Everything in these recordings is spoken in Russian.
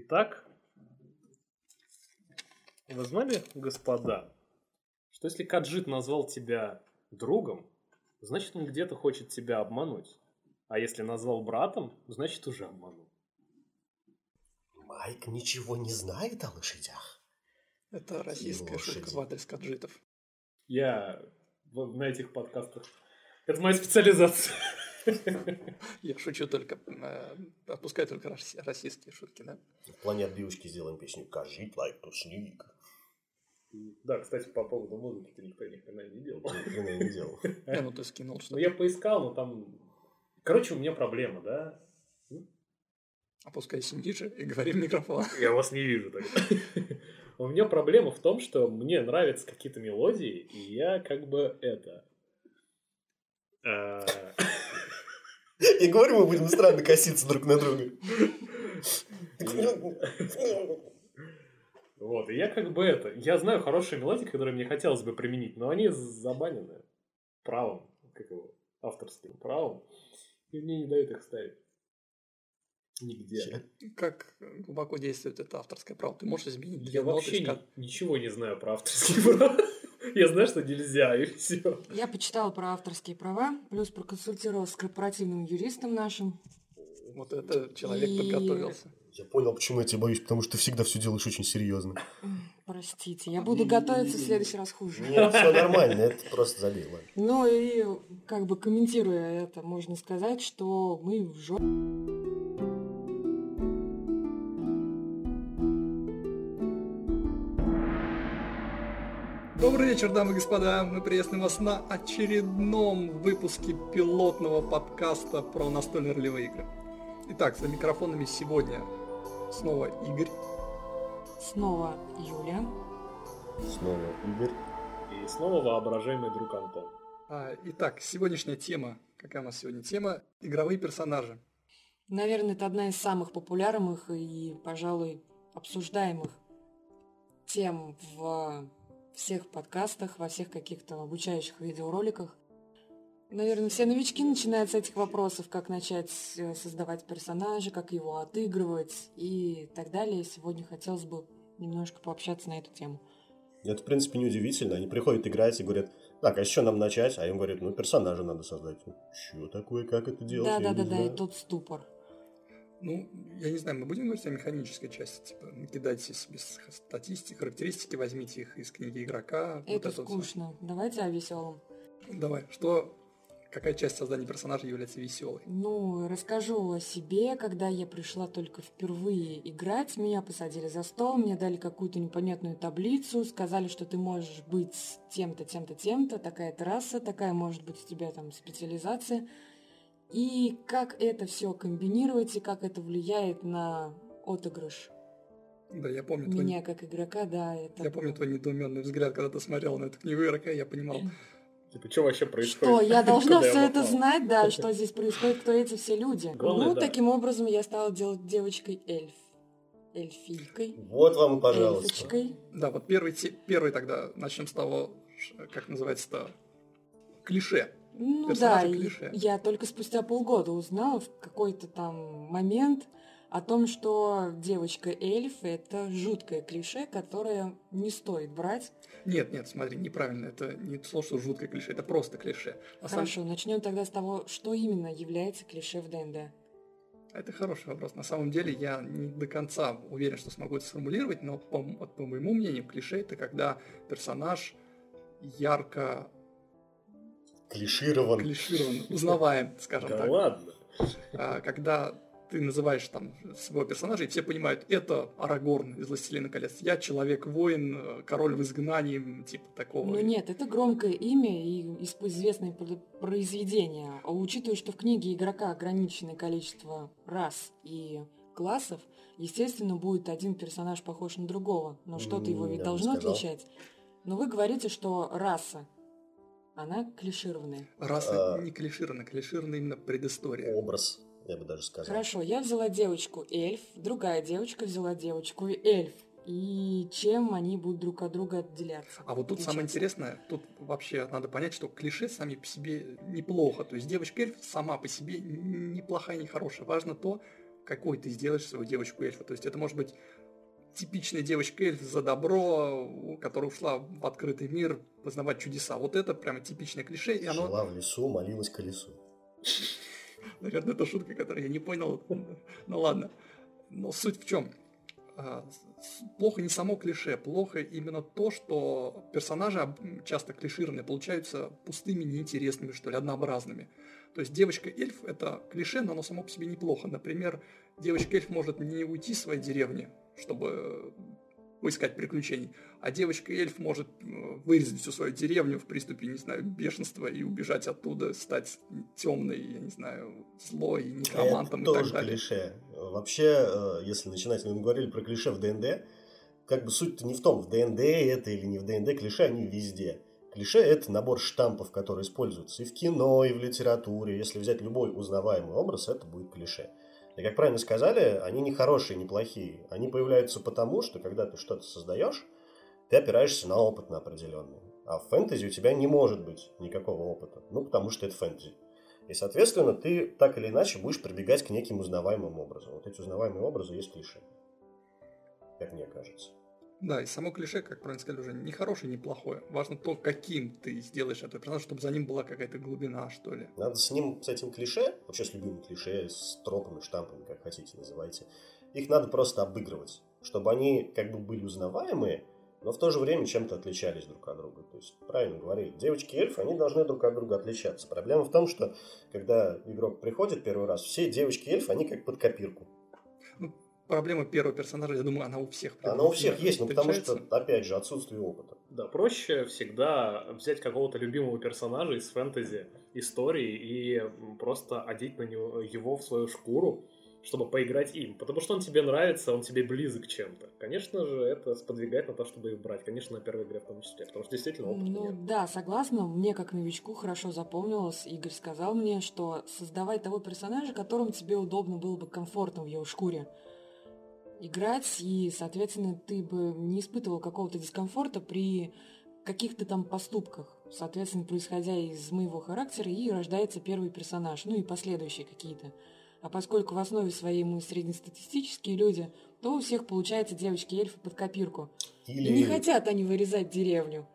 Итак, вы знали, господа, что если Каджит назвал тебя другом, значит он где-то хочет тебя обмануть. А если назвал братом, значит уже обманул. Майк ничего не знает о лошадях. Это российская Лошади. шутка в адрес каджитов. Я на этих подкастах... Это моя специализация. Я шучу только, э, отпускаю только рос- российские шутки, да? В плане отбивочки сделаем песню «Кажит лайк тушник». Да, кстати, по поводу музыки-то никто ни хрена не делал. Ни хрена я не делал. Не, ну ты скинул что Ну, я поискал, но там... Короче, у меня проблема, да? Опускайся ниже и говори в микрофон. Я вас не вижу тогда. У меня проблема в том, что мне нравятся какие-то мелодии, и я как бы это... Я говорю, мы будем странно коситься друг на друга. Вот, и я как бы это... Я знаю хорошие мелодии, которые мне хотелось бы применить, но они забанены правом, как его, авторским правом, и мне не дают их ставить. Нигде. Как глубоко действует это авторское право? Ты можешь изменить две Я ноты вообще ни- ничего не знаю про авторские права. Я знаю, что нельзя, и все. Я почитала про авторские права, плюс проконсультировалась с корпоративным юристом нашим. Вот это человек И- подготовился. Я понял, почему я тебя боюсь, потому что ты всегда все делаешь очень серьезно. Простите, я буду готовиться в следующий раз хуже. Нет, все нормально, это просто ладно. Ну и как бы комментируя это, можно сказать, что мы в жопе. Добрый вечер, дамы и господа. Мы приветствуем вас на очередном выпуске пилотного подкаста про настольные ролевые игры. Итак, за микрофонами сегодня снова Игорь. Снова Юля. Снова Игорь. И снова воображаемый друг Антон. А, Итак, сегодняшняя тема. Какая у нас сегодня тема? Игровые персонажи. Наверное, это одна из самых популярных и, пожалуй, обсуждаемых тем в всех подкастах, во всех каких-то обучающих видеороликах. Наверное, все новички начинают с этих вопросов, как начать э, создавать персонажа, как его отыгрывать и так далее. Сегодня хотелось бы немножко пообщаться на эту тему. Это, в принципе, неудивительно. Они приходят играть и говорят, так, а чего нам начать? А им говорят, ну, персонажа надо создать. Что такое, как это делать? Да-да-да, и знаю. тут ступор. Ну, я не знаю, мы будем говорить о механической части, типа, накидайте себе с- статистики, характеристики, возьмите их из книги игрока. вот Это вот всё. скучно. Давайте о веселом. Давай, что, какая часть создания персонажа является веселой? Ну, расскажу о себе. Когда я пришла только впервые играть, меня посадили за стол, мне дали какую-то непонятную таблицу, сказали, что ты можешь быть тем-то, тем-то, тем-то, такая-то раса, такая может быть у тебя там специализация. И как это все комбинировать, и как это влияет на отыгрыш Да, я помню, твой, меня как игрока, да, это... я помню твой недоуменный взгляд, когда ты смотрел на эту книгу игрока, я понимал. Типа, что вообще происходит? Что, я должна все это знать, да, что здесь происходит, кто эти все люди. Главное, ну, да. таким образом я стала делать девочкой эльф. Эльфийкой. Вот вам и пожалуйста. Эльфочкой. Да, вот первый, первый тогда начнем с того, как называется-то, клише. Ну да, Персонажи клише. я только спустя полгода узнала в какой-то там момент о том, что девочка-эльф — это жуткое клише, которое не стоит брать. Нет, нет, смотри, неправильно, это не то, что жуткое клише, это просто клише. Самом- Хорошо, начнем тогда с того, что именно является клише в ДНД. Это хороший вопрос. На самом деле я не до конца уверен, что смогу это сформулировать, но по, по моему мнению, клише это когда персонаж ярко Клиширован. клиширован, узнаваем, скажем Да так. ладно. А, Когда ты называешь там своего персонажа, и все понимают, это Арагорн из «Властелина колец», я человек-воин, король в изгнании, типа такого. Ну нет, это громкое имя и известное про- произведение. А учитывая, что в книге игрока ограниченное количество рас и классов, естественно, будет один персонаж похож на другого. Но что-то его ведь должно сказал. отличать. Но вы говорите, что раса, она клишированная. Раса А. не клиширована, клиширована именно предыстория. Образ, я бы даже сказал. Хорошо, я взяла девочку эльф, другая девочка взяла девочку эльф. И чем они будут друг от друга отделяться? А вот тут самое интересное, тут вообще надо понять, что клише сами по себе неплохо. То есть девочка эльф сама по себе неплохая, не хорошая. Важно то, какой ты сделаешь свою девочку-эльфа. То есть это может быть типичная девочка-эльф за добро, которая ушла в открытый мир познавать чудеса. Вот это прямо типичное клише. И оно... Жила в лесу, молилась колесу. Наверное, это шутка, которую я не понял. Ну ладно. Но суть в чем? А, плохо не само клише, плохо именно то, что персонажи часто клишированные получаются пустыми, неинтересными, что ли, однообразными. То есть девочка-эльф – это клише, но оно само по себе неплохо. Например, девочка-эльф может не уйти из своей деревни, чтобы поискать приключений. А девочка-эльф может э, вырезать всю свою деревню в приступе, не знаю, бешенства и убежать оттуда, стать темной, я не знаю, злой, некромантом Это и тоже так далее. клише. Вообще, э, если начинать, мы говорили про клише в ДНД, как бы суть-то не в том, в ДНД это или не в ДНД, клише они везде. Клише – это набор штампов, которые используются и в кино, и в литературе. Если взять любой узнаваемый образ, это будет клише. И, как правильно сказали, они не хорошие, не плохие. Они появляются потому, что когда ты что-то создаешь, ты опираешься на опыт на определенный. А в фэнтези у тебя не может быть никакого опыта. Ну, потому что это фэнтези. И, соответственно, ты так или иначе будешь прибегать к неким узнаваемым образам. Вот эти узнаваемые образы есть клише. Как мне кажется. Да, и само клише, как правильно сказали уже, не хорошее, не плохое. Важно то, каким ты сделаешь этот персонаж, чтобы за ним была какая-то глубина, что ли. Надо с ним, с этим клише, вообще с любыми клише, с тропами, штампами, как хотите называйте, их надо просто обыгрывать, чтобы они как бы были узнаваемые, но в то же время чем-то отличались друг от друга. То есть, правильно говорили, девочки и эльфы, они должны друг от друга отличаться. Проблема в том, что когда игрок приходит первый раз, все девочки и эльфы, они как под копирку проблема первого персонажа, я думаю, она у всех. Она у всех есть, но потому что, опять же, отсутствие опыта. Да, проще всегда взять какого-то любимого персонажа из фэнтези истории и просто одеть на него его в свою шкуру, чтобы поиграть им. Потому что он тебе нравится, он тебе близок чем-то. Конечно же, это сподвигает на то, чтобы их брать. Конечно, на первой игре в том числе. Потому что действительно опыта ну, нет. Да, согласна. Мне, как новичку, хорошо запомнилось. Игорь сказал мне, что создавай того персонажа, которому тебе удобно было бы комфортно в его шкуре играть, и, соответственно, ты бы не испытывал какого-то дискомфорта при каких-то там поступках, соответственно, происходя из моего характера, и рождается первый персонаж, ну и последующие какие-то. А поскольку в основе своей мы среднестатистические люди, то у всех получается девочки-эльфы под копирку. Или... И не хотят они вырезать деревню.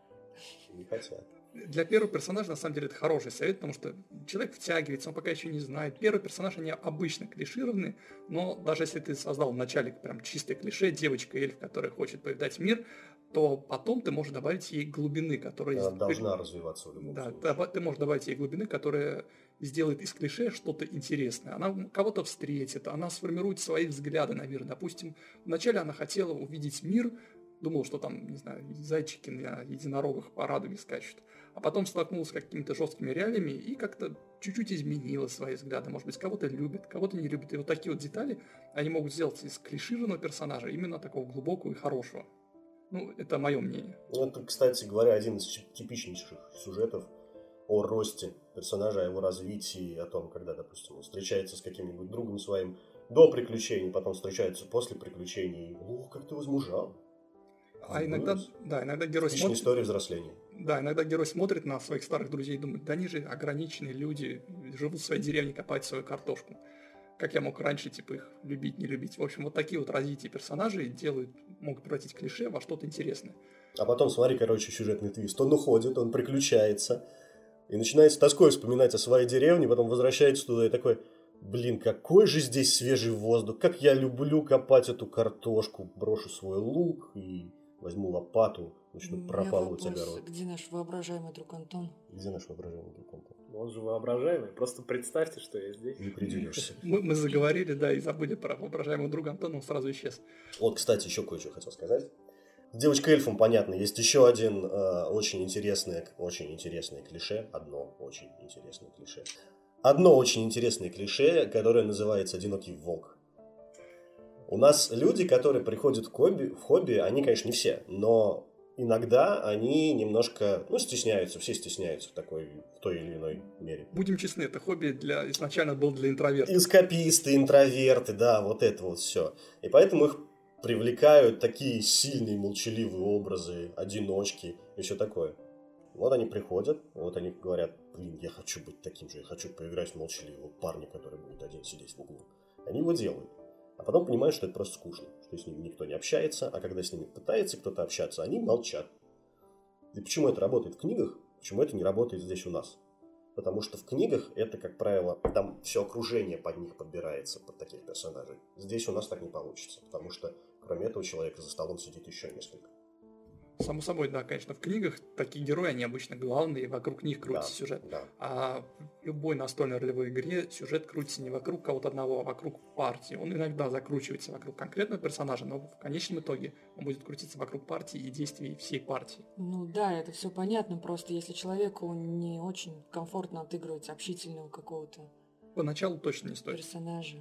Не хотят для первого персонажа, на самом деле, это хороший совет, потому что человек втягивается, он пока еще не знает. Первый персонаж, они обычно клишированы, но даже если ты создал в начале прям чистое клише, девочка-эльф, которая хочет повидать мир, то потом ты можешь добавить ей глубины, которые... Она должна развиваться в любом Да, случае. ты можешь добавить ей глубины, которая сделает из клише что-то интересное. Она кого-то встретит, она сформирует свои взгляды на мир. Допустим, вначале она хотела увидеть мир, думала, что там, не знаю, зайчики на единорогах по радуге скачут а потом столкнулся с какими-то жесткими реалиями и как-то чуть-чуть изменила свои взгляды. Может быть, кого-то любит, кого-то не любит. И вот такие вот детали они могут сделать из клишированного персонажа именно такого глубокого и хорошего. Ну, это мое мнение. Ну, это, кстати говоря, один из типичнейших сюжетов о росте персонажа, о его развитии, о том, когда, допустим, он встречается с каким-нибудь другом своим до приключений, потом встречается после приключений. Ох, как ты возмужал. А иногда, да, иногда герой Типичная смотрит... история взросления. Да, иногда герой смотрит на своих старых друзей и думает, да они же ограниченные люди, живут в своей деревне, копают свою картошку. Как я мог раньше, типа, их любить, не любить. В общем, вот такие вот развития персонажей делают, могут превратить клише во что-то интересное. А потом, смотри, короче, сюжетный твист. Он уходит, он приключается, и начинает с тоской вспоминать о своей деревне, потом возвращается туда и такой, блин, какой же здесь свежий воздух, как я люблю копать эту картошку, брошу свой лук и возьму лопату, начну пропалывать огород. Где наш воображаемый друг Антон? Где наш воображаемый друг Антон? Он же воображаемый, просто представьте, что я здесь. Не придерешься. Мы, мы заговорили, да, и забыли про воображаемого друга Антона, он сразу исчез. Вот, кстати, еще кое-что хотел сказать. Девочка эльфом, понятно, есть еще один э, очень интересное, очень интересное клише, одно очень интересное клише. Одно очень интересное клише, которое называется «Одинокий волк». У нас люди, которые приходят в хобби, в хобби, они, конечно, не все, но иногда они немножко, ну, стесняются, все стесняются в такой, в той или иной мере. Будем честны, это хобби для, изначально был для интровертов. Эскаписты, интроверты, да, вот это вот все. И поэтому их привлекают такие сильные, молчаливые образы, одиночки и все такое. Вот они приходят, вот они говорят, блин, я хочу быть таким же, я хочу поиграть в молчаливого парня, который будет один сидеть в углу. Они его делают. А потом понимают, что это просто скучно, что с ними никто не общается, а когда с ними пытается кто-то общаться, они молчат. И почему это работает в книгах, почему это не работает здесь у нас? Потому что в книгах это, как правило, там все окружение под них подбирается, под таких персонажей. Здесь у нас так не получится, потому что кроме этого человека за столом сидит еще несколько. Само собой, да, конечно, в книгах такие герои, они обычно главные, вокруг них крутится да, сюжет. Да. А в любой настольной ролевой игре сюжет крутится не вокруг кого-то одного, а вокруг партии. Он иногда закручивается вокруг конкретного персонажа, но в конечном итоге он будет крутиться вокруг партии и действий всей партии. Ну да, это все понятно, просто если человеку не очень комфортно отыгрывать общительного какого-то Поначалу точно не стоит. Персонажа.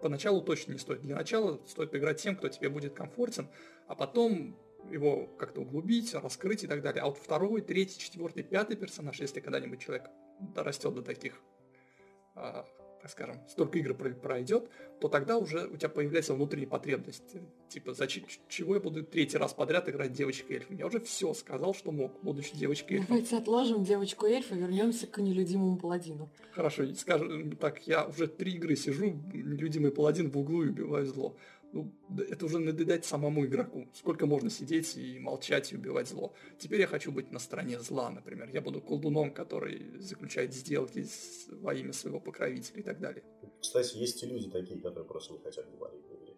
Поначалу точно не стоит. Для начала стоит играть тем, кто тебе будет комфортен, а потом его как-то углубить, раскрыть и так далее. А вот второй, третий, четвертый, пятый персонаж, если когда-нибудь человек дорастет до таких, а, так скажем, столько игр пройдет, то тогда уже у тебя появляется внутренняя потребность. Типа, зачем, чего я буду третий раз подряд играть девочкой эльфом? Я уже все сказал, что мог, будучи девочкой эльфом. Давайте отложим девочку эльфа, вернемся к нелюдимому паладину. Хорошо, скажем так, я уже три игры сижу, нелюдимый паладин в углу и убиваю зло ну, это уже надоедать самому игроку. Сколько можно сидеть и молчать и убивать зло. Теперь я хочу быть на стороне зла, например. Я буду колдуном, который заключает сделки с, во имя своего покровителя и так далее. Кстати, есть и люди такие, которые просто не хотят говорить в игре.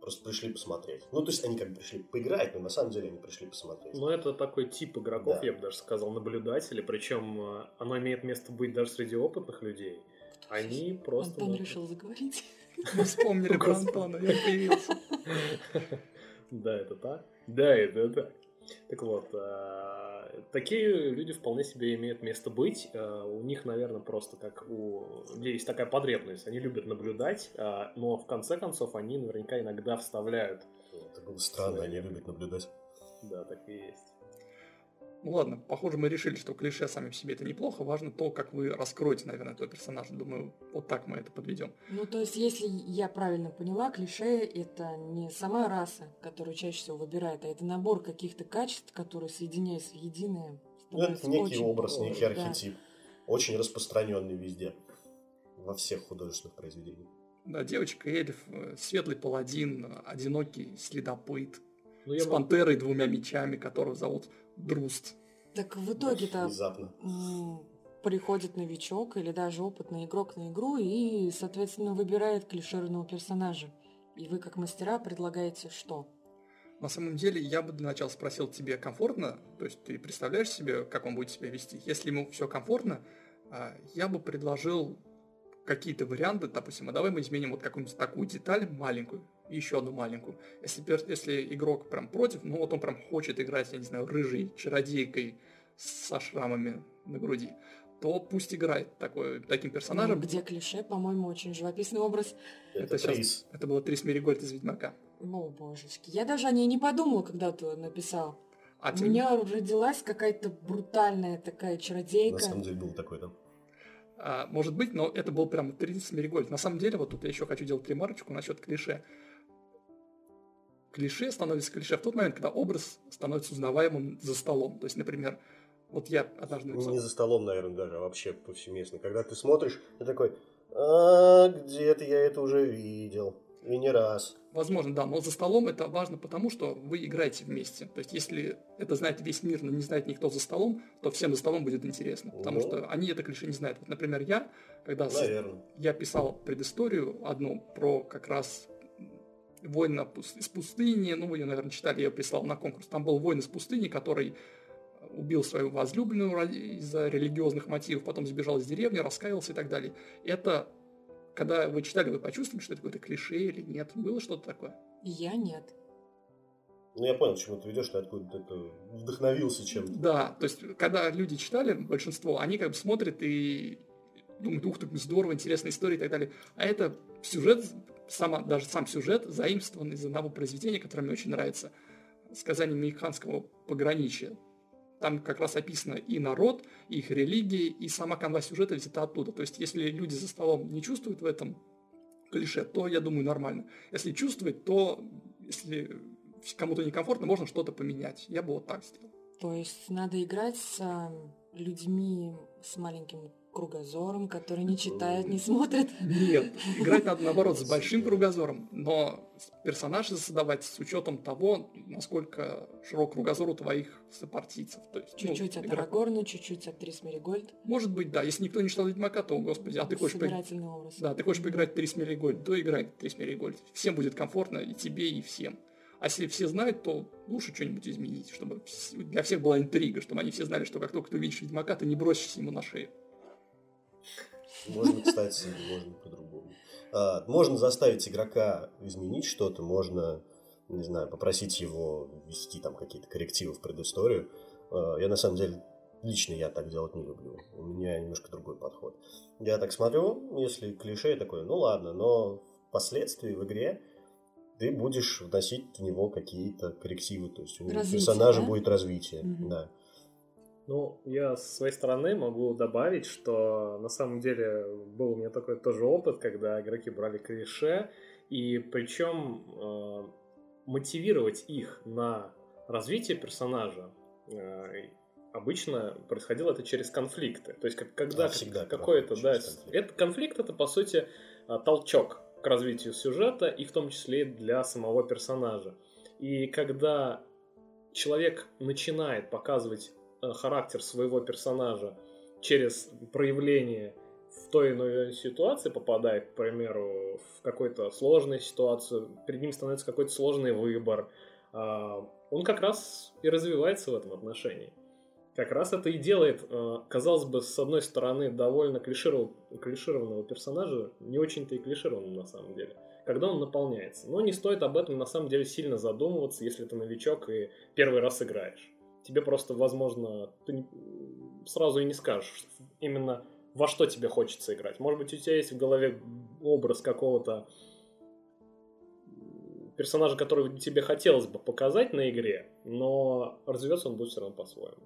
Просто пришли посмотреть. Ну, то есть они как бы пришли поиграть, но на самом деле они пришли посмотреть. Ну, это такой тип игроков, да. я бы даже сказал, наблюдатели. Причем э, оно имеет место быть даже среди опытных людей. Они просто... Антон ну, решил заговорить. Мы вспомнили про Антона, я появился. Да, это так. Да, это так. Так вот, э, такие люди вполне себе имеют место быть. Э, у них, наверное, просто как у есть такая потребность. Они любят наблюдать, э, но в конце концов они наверняка иногда вставляют. Это было странно, они любят наблюдать. Да, так и есть. Ну ладно, похоже, мы решили, что клише сами в себе это неплохо. Важно то, как вы раскроете, наверное, этого персонажа. Думаю, вот так мы это подведем. Ну, то есть, если я правильно поняла, клише это не сама раса, которую чаще всего выбирает, а это набор каких-то качеств, которые, соединяясь в единое, ну, это некий образ, похож, некий архетип. Да. Очень распространенный везде. Во всех художественных произведениях. Да, девочка эльф, э, светлый паладин, одинокий следопыт, ну, с пантерой, двумя мечами, которого зовут Друст. Так в итоге-то приходит новичок или даже опытный игрок на игру и, соответственно, выбирает клишированного персонажа. И вы, как мастера, предлагаете что? На самом деле, я бы для начала спросил, тебе комфортно? То есть ты представляешь себе, как он будет себя вести? Если ему все комфортно, а, я бы предложил какие-то варианты, допустим, а давай мы изменим вот какую-нибудь такую деталь маленькую, и еще одну маленькую. Если, если игрок прям против, ну вот он прям хочет играть, я не знаю, рыжей чародейкой со шрамами на груди, то пусть играет такой, таким персонажем. Где клише, по-моему, очень живописный образ. Это, это, сейчас, это было Трис Меригольд из Ведьмака. О, божечки. Я даже о ней не подумала, когда ты написал. А У тем... меня родилась какая-то брутальная такая чародейка. На самом деле был такой, да? А, может быть, но это был прям Трис Меригольд. На самом деле, вот тут я еще хочу делать ремарочку насчет клише клише становится клише в тот момент, когда образ становится узнаваемым за столом. То есть, например, вот я однажды написал... Не за столом, наверное, даже, а вообще повсеместно. Когда ты смотришь, ты такой, а, где-то я это уже видел. И не раз. Возможно, да, но за столом это важно потому, что вы играете вместе. То есть, если это знает весь мир, но не знает никто за столом, то всем за столом будет интересно. Потому ну, что они это клише не знают. Вот, например, я, когда Наверное. я писал предысторию одну про как раз воин из пустыни, ну, вы ее, наверное, читали, я ее прислал на конкурс. Там был воин из пустыни, который убил свою возлюбленную из-за религиозных мотивов, потом сбежал из деревни, раскаялся и так далее. Это, когда вы читали, вы почувствовали, что это какое-то клише или нет? Было что-то такое? Я нет. Ну, я понял, почему ты ведешь, ты откуда ты вдохновился чем-то. Да, то есть, когда люди читали, большинство, они как бы смотрят и думают, ух ты, здорово, интересная история и так далее. А это сюжет сама, даже сам сюжет заимствован из одного произведения, которое мне очень нравится. Сказание мексиканского пограничья. Там как раз описано и народ, и их религии, и сама канва сюжета взята оттуда. То есть, если люди за столом не чувствуют в этом клише, то, я думаю, нормально. Если чувствуют, то, если кому-то некомфортно, можно что-то поменять. Я бы вот так сделал. То есть, надо играть с людьми с маленьким кругозором, который не читает, не смотрит. Нет, играть надо наоборот с большим кругозором, но персонажи создавать с учетом того, насколько широк кругозор у твоих сопартийцев. То есть, ну, Чуть-чуть от игра- Арагорна, чуть-чуть от Трис Меригольд. Может быть, да. Если никто не читал Ведьмака, то, господи, а ты хочешь, по- Собирательный образ. да, ты хочешь поиграть Трис Меригольд, то играй Трис Меригольд. Всем будет комфортно, и тебе, и всем. А если все знают, то лучше что-нибудь изменить, чтобы для всех была интрига, чтобы они все знали, что как только ты увидишь Ведьмака, ты не бросишься ему на шею. Можно, кстати, можно по-другому. А, Можно заставить игрока изменить что-то, можно, не знаю, попросить его ввести там какие-то коррективы в предысторию. А, Я на самом деле, лично я так делать не люблю. У меня немножко другой подход. Я так смотрю, если клише, я такой, ну ладно, но впоследствии в игре ты будешь вносить в него какие-то коррективы, то есть у Развитие, персонажа да? будет развитие, Мгм. да. Ну, я с своей стороны могу добавить, что на самом деле был у меня такой тоже опыт, когда игроки брали клише, и причем э, мотивировать их на развитие персонажа э, обычно происходило это через конфликты. То есть, как, когда А, всегда какой-то, да, конфликт. это конфликт это по сути э, толчок к развитию сюжета и в том числе для самого персонажа. И когда человек начинает показывать характер своего персонажа через проявление в той или иной ситуации попадает, к примеру, в какую-то сложную ситуацию, перед ним становится какой-то сложный выбор, а, он как раз и развивается в этом отношении. Как раз это и делает, э, казалось бы, с одной стороны, довольно клиширов- клишированного персонажа, не очень-то и клишированным на самом деле, когда он наполняется. Но не стоит об этом на самом деле сильно задумываться, если ты новичок и первый раз играешь. Тебе просто, возможно, ты сразу и не скажешь именно во что тебе хочется играть. Может быть, у тебя есть в голове образ какого-то персонажа, которого тебе хотелось бы показать на игре, но развиваться он будет все равно по-своему.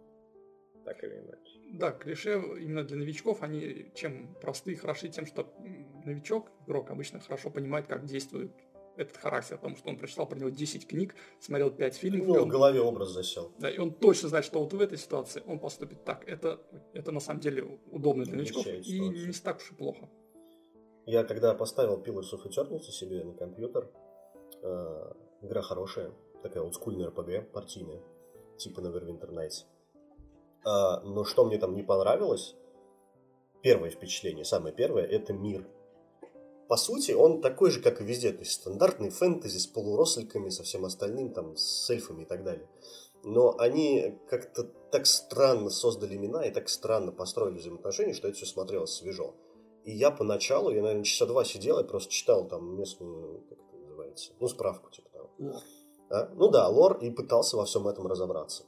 Так или иначе. Да, клише именно для новичков, они чем простые и хороши тем, что новичок, игрок, обычно хорошо понимает, как действует этот характер, потому что он прочитал про него 10 книг, смотрел 5 У фильмов, и него в он, голове образ засел. да, и он точно знает, что вот в этой ситуации он поступит так. Это, это на самом деле удобно для новичков и не так уж и плохо. Я когда поставил Pillars of Eternity себе на компьютер, э, игра хорошая, такая олдскульная RPG, партийная, типа Neverwinter Nights. А, но что мне там не понравилось, первое впечатление, самое первое, это мир. По сути, он такой же, как и везде, то есть стандартный фэнтези с полуросликами, со всем остальным, там, с эльфами и так далее. Но они как-то так странно создали имена и так странно построили взаимоотношения, что это все смотрелось свежо. И я поначалу, я, наверное, часа два сидел и просто читал там местную, как это называется, ну, справку типа того. А? Ну да, лор, и пытался во всем этом разобраться.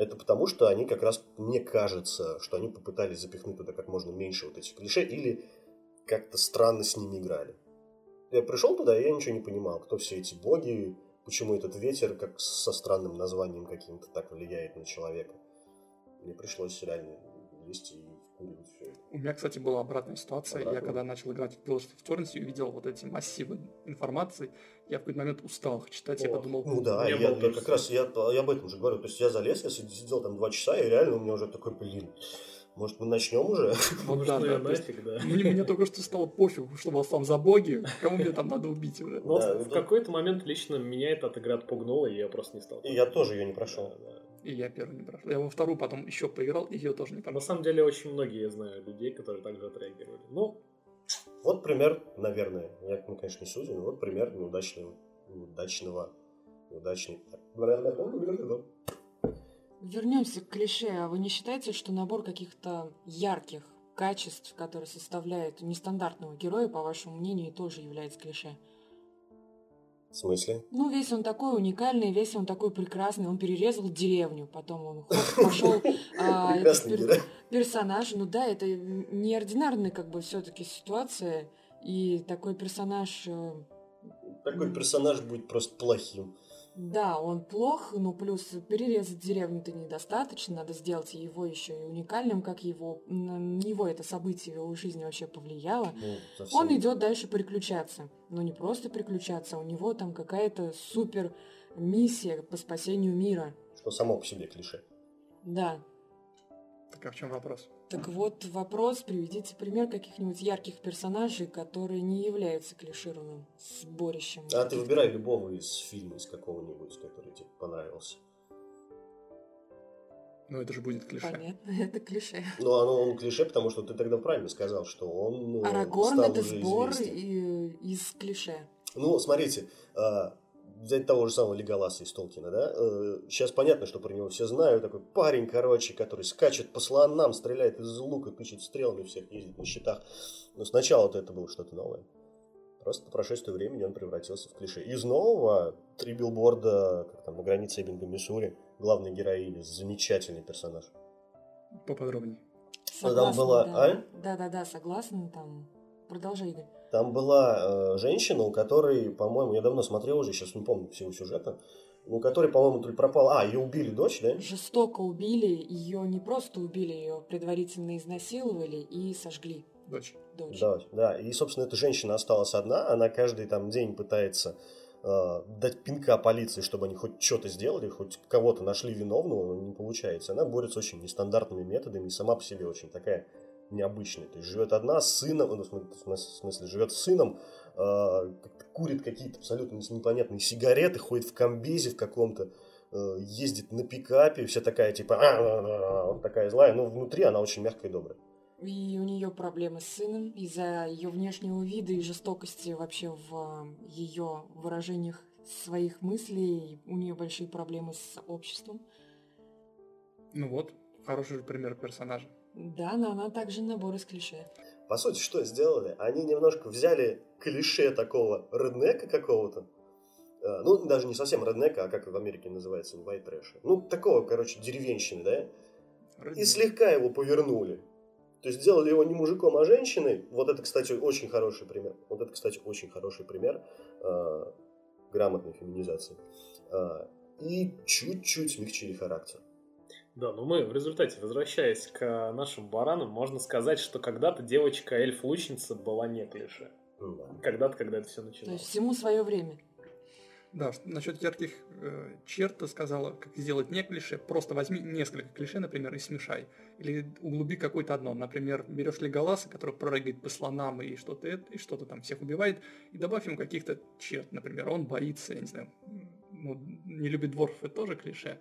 Это потому, что они как раз, мне кажется, что они попытались запихнуть туда как можно меньше вот этих клише или как-то странно с ними играли. Я пришел туда, и я ничего не понимал, кто все эти боги, почему этот ветер как со странным названием каким-то так влияет на человека. Мне пришлось реально лезть и вкуривать все это. У меня, кстати, была обратная ситуация. Я Обратная? когда начал играть в Pillars of Eternity и увидел вот эти массивы информации, я в какой-то момент устал их читать. Я О, подумал, Ну да, я, я тоже как раз я, я об этом же говорю. То есть я залез, я сидел там два часа, и реально у меня уже такой, блин, может мы начнем уже? вот да, ну да, нафиг, да. Мне, мне только что стало пофигу, что у вас там за боги, кому мне там надо убить уже. Но Да, в да. какой-то момент лично меня эта игра отпугнула, и я просто не стал. И я тоже ее не прошел. Да, да. И я первый не прошел. Я во вторую потом еще поиграл, и ее тоже не На прошел. самом деле, очень многие, я знаю, людей, которые также отреагировали. Ну, Вот пример, наверное, я, ну, конечно, не судью, но вот пример неудачного, неудачного, неудачный. Вернемся к клише. А вы не считаете, что набор каких-то ярких качеств, которые составляют нестандартного героя, по вашему мнению, тоже является клише? В смысле? Ну, весь он такой уникальный, весь он такой прекрасный. Он перерезал деревню, потом он пошел а, Прекрасный персонаж. Ну да, это неординарная как бы все-таки ситуация. И такой персонаж, э, Такой персонаж будет просто плохим. Да, он плох, но плюс перерезать деревню-то недостаточно, надо сделать его еще и уникальным, как его, на него это событие в его жизни вообще повлияло. Ну, совсем. Он идет дальше приключаться. Но не просто приключаться, у него там какая-то супер миссия по спасению мира. Что само по себе клише. Да. Так а в чем вопрос? Так вот, вопрос, приведите пример каких-нибудь ярких персонажей, которые не являются клишированным сборищем. А ты выбирай любого из фильма, из какого-нибудь, который тебе понравился. Ну, это же будет клише. Понятно, это клише. Ну, оно он клише, потому что ты тогда правильно сказал, что он э, Арагорн стал это уже сбор известен. и- из клише. Ну, смотрите, а, взять того же самого Леголаса из Толкина, да? Сейчас понятно, что про него все знают. Такой парень, короче, который скачет по слонам, стреляет из лука, тычет стрелами всех, ездит на щитах. Но сначала-то это было что-то новое. Просто по прошествию времени он превратился в клише. Из нового три билборда, как там, на границе Эббинга, Миссури, главной героини, замечательный персонаж. Поподробнее. Ну, там Согласна, была- да. а? Да-да-да, согласна, там... Продолжай, Игорь. Там была э, женщина, у которой, по-моему, я давно смотрел уже, сейчас не помню всего сюжета, у которой, по-моему, то ли пропала... А, ее убили дочь, да? Жестоко убили, ее не просто убили, ее предварительно изнасиловали и сожгли Дочь. дочь. Да, да. И, собственно, эта женщина осталась одна. Она каждый там день пытается э, дать пинка полиции, чтобы они хоть что-то сделали, хоть кого-то нашли виновного, но не получается. Она борется очень нестандартными методами и сама по себе очень такая необычная. То есть живет одна с сыном, ну, в смысле- живет с сыном, э, курит какие-то абсолютно непонятные сигареты, ходит в комбезе в каком-то, э, ездит на пикапе, вся такая типа, «А-а-а», вот такая злая, но внутри она очень мягкая и добрая. И у нее проблемы с сыном из-за ее внешнего вида и жестокости вообще в ее выражениях своих мыслей. У нее большие проблемы с обществом. Ну вот, хороший же пример персонажа. Да, но она также набор из клише. По сути, что сделали? Они немножко взяли клише такого реднека какого-то. Э, Ну, даже не совсем реднека, а как в Америке называется, white trash. Ну, такого, короче, деревенщины, да? И слегка его повернули. То есть сделали его не мужиком, а женщиной. Вот это, кстати, очень хороший пример. Вот это, кстати, очень хороший пример э, грамотной феминизации. Э, и чуть-чуть смягчили характер. Да, но мы в результате, возвращаясь к нашим баранам, можно сказать, что когда-то девочка эльф-лучница была не клише. Ну да. Когда-то, когда это все То начиналось. есть всему свое время. Да, насчет ярких э, черт ты сказала, как сделать не клише. Просто возьми несколько клише, например, и смешай. Или углуби какое-то одно. Например, берешь Леголаса, который прыгает по слонам и что-то это, и что-то там всех убивает, и добавь ему каких-то черт. Например, он боится, я не знаю, ну, не любит дворфов, это тоже клише.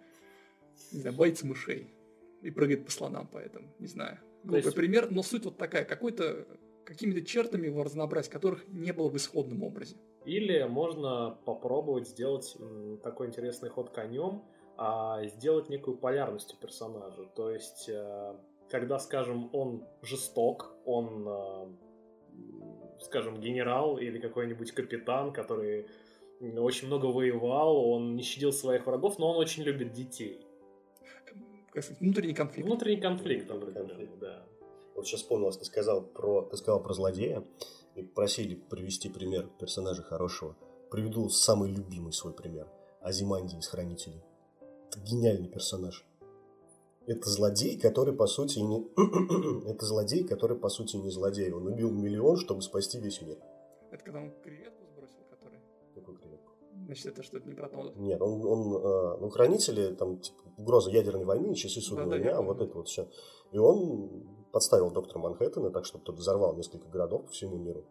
Не знаю, боится мышей и прыгает по слонам, поэтому, не знаю. Глупый есть- пример, но суть вот такая, какой-то какими-то чертами его разнообразить, которых не было в исходном образе. Или можно попробовать сделать такой интересный ход конем, а сделать некую полярность у персонажа. То есть, э, когда, скажем, он жесток, он, э, скажем, генерал или какой-нибудь капитан, который очень много воевал, он не щадил своих врагов, но он очень любит детей. Как сказать, внутренний конфликт. Внутренний конфликт, Внутренний конфликт. да. Вот сейчас вспомнилось, ты сказал про, ты сказал про злодея и просили привести пример персонажа хорошего. Приведу самый любимый свой пример. Азиманди из Хранителей. Это гениальный персонаж. Это злодей, который по сути не... Это злодей, который по сути не злодей. Он убил миллион, чтобы спасти весь мир. Это когда он креветку сбросил, который... Какой креветку? Значит, это что-то не про то. Нет, он, он э, ну, хранители, там, типа, угроза ядерной войны, часы судного Да-да, дня, я вот это вот все. И он подставил доктора Манхэттена так, чтобы тот взорвал несколько городов по всему миру.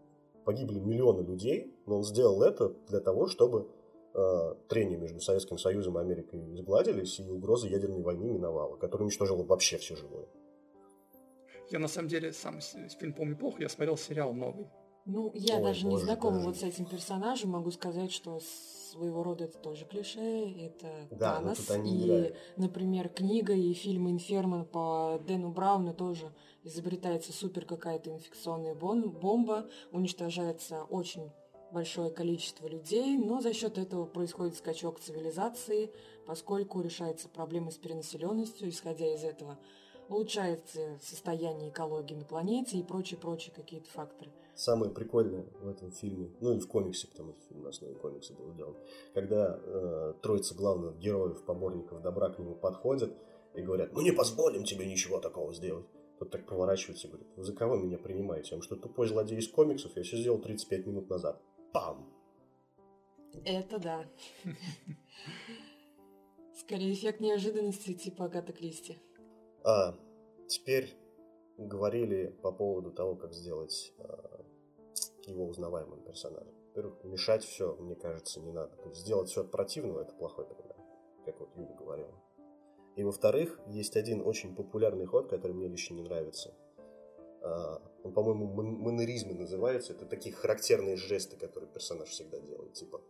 Погибли миллионы людей, но он сделал это для того, чтобы э, трения между Советским Союзом и Америкой сгладились, и угроза ядерной войны миновала, которая уничтожила вообще все живое. Я на самом деле сам фильм помню плохо, я смотрел сериал новый. Ну, я Ой, даже не боже, знакома даже. вот с этим персонажем, могу сказать, что своего рода это тоже клише, это Да, но Танос, и, играют. например, книга и фильм «Инферман» по Дэну Брауну тоже изобретается супер какая-то инфекционная бомба, уничтожается очень большое количество людей, но за счет этого происходит скачок цивилизации, поскольку решается проблема с перенаселенностью, исходя из этого улучшается состояние экологии на планете и прочие-прочие какие-то факторы. Самое прикольное в этом фильме, ну и в комиксе, потому что фильм на основе комикса был сделан, когда э, троица главных героев, поборников добра к нему подходят и говорят, мы не позволим тебе ничего такого сделать. Тот так поворачивается и говорит, вы за кого меня принимаете? Он что, тупой злодей из комиксов? Я все сделал 35 минут назад. Пам! Это да. Скорее эффект неожиданности типа Агата Кристи. А теперь говорили по поводу того, как сделать э, его узнаваемым персонажем. Во-первых, мешать все, мне кажется, не надо. То есть сделать все от противного – это плохой пример, как вот Юля говорила. И во-вторых, есть один очень популярный ход, который мне лично не нравится. А, он, по-моему, манеризмы называется. Это такие характерные жесты, которые персонаж всегда делает. Типа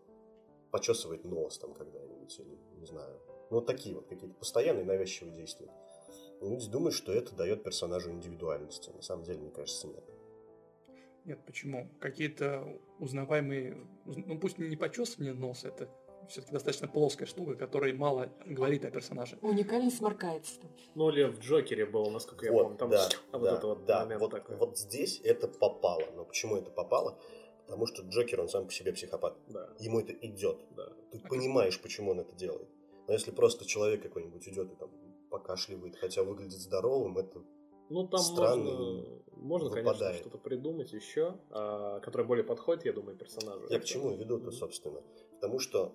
почесывает нос там когда-нибудь или не знаю. Ну, вот такие вот какие-то постоянные навязчивые действия. люди думают, что это дает персонажу индивидуальности. На самом деле, мне кажется, нет. Нет, почему? Какие-то узнаваемые... Ну, пусть не почесывание носа, это все-таки достаточно плоская штука, которая мало говорит о персонаже. Уникально сморкается. Ну, или в Джокере было, насколько я вот, помню. Там да, вот да, это вот да. момент вот, такой. вот здесь это попало. Но почему это попало? Потому что Джокер, он сам по себе психопат. Да. Ему это идет. Да. Ты понимаешь, почему он это делает. Но если просто человек какой-нибудь идет и там покашливает, хотя выглядит здоровым, это Ну, там странно можно, можно конечно, что-то придумать еще, а, которое более подходит, я думаю, персонажу. Я к чему веду-то, собственно? Потому что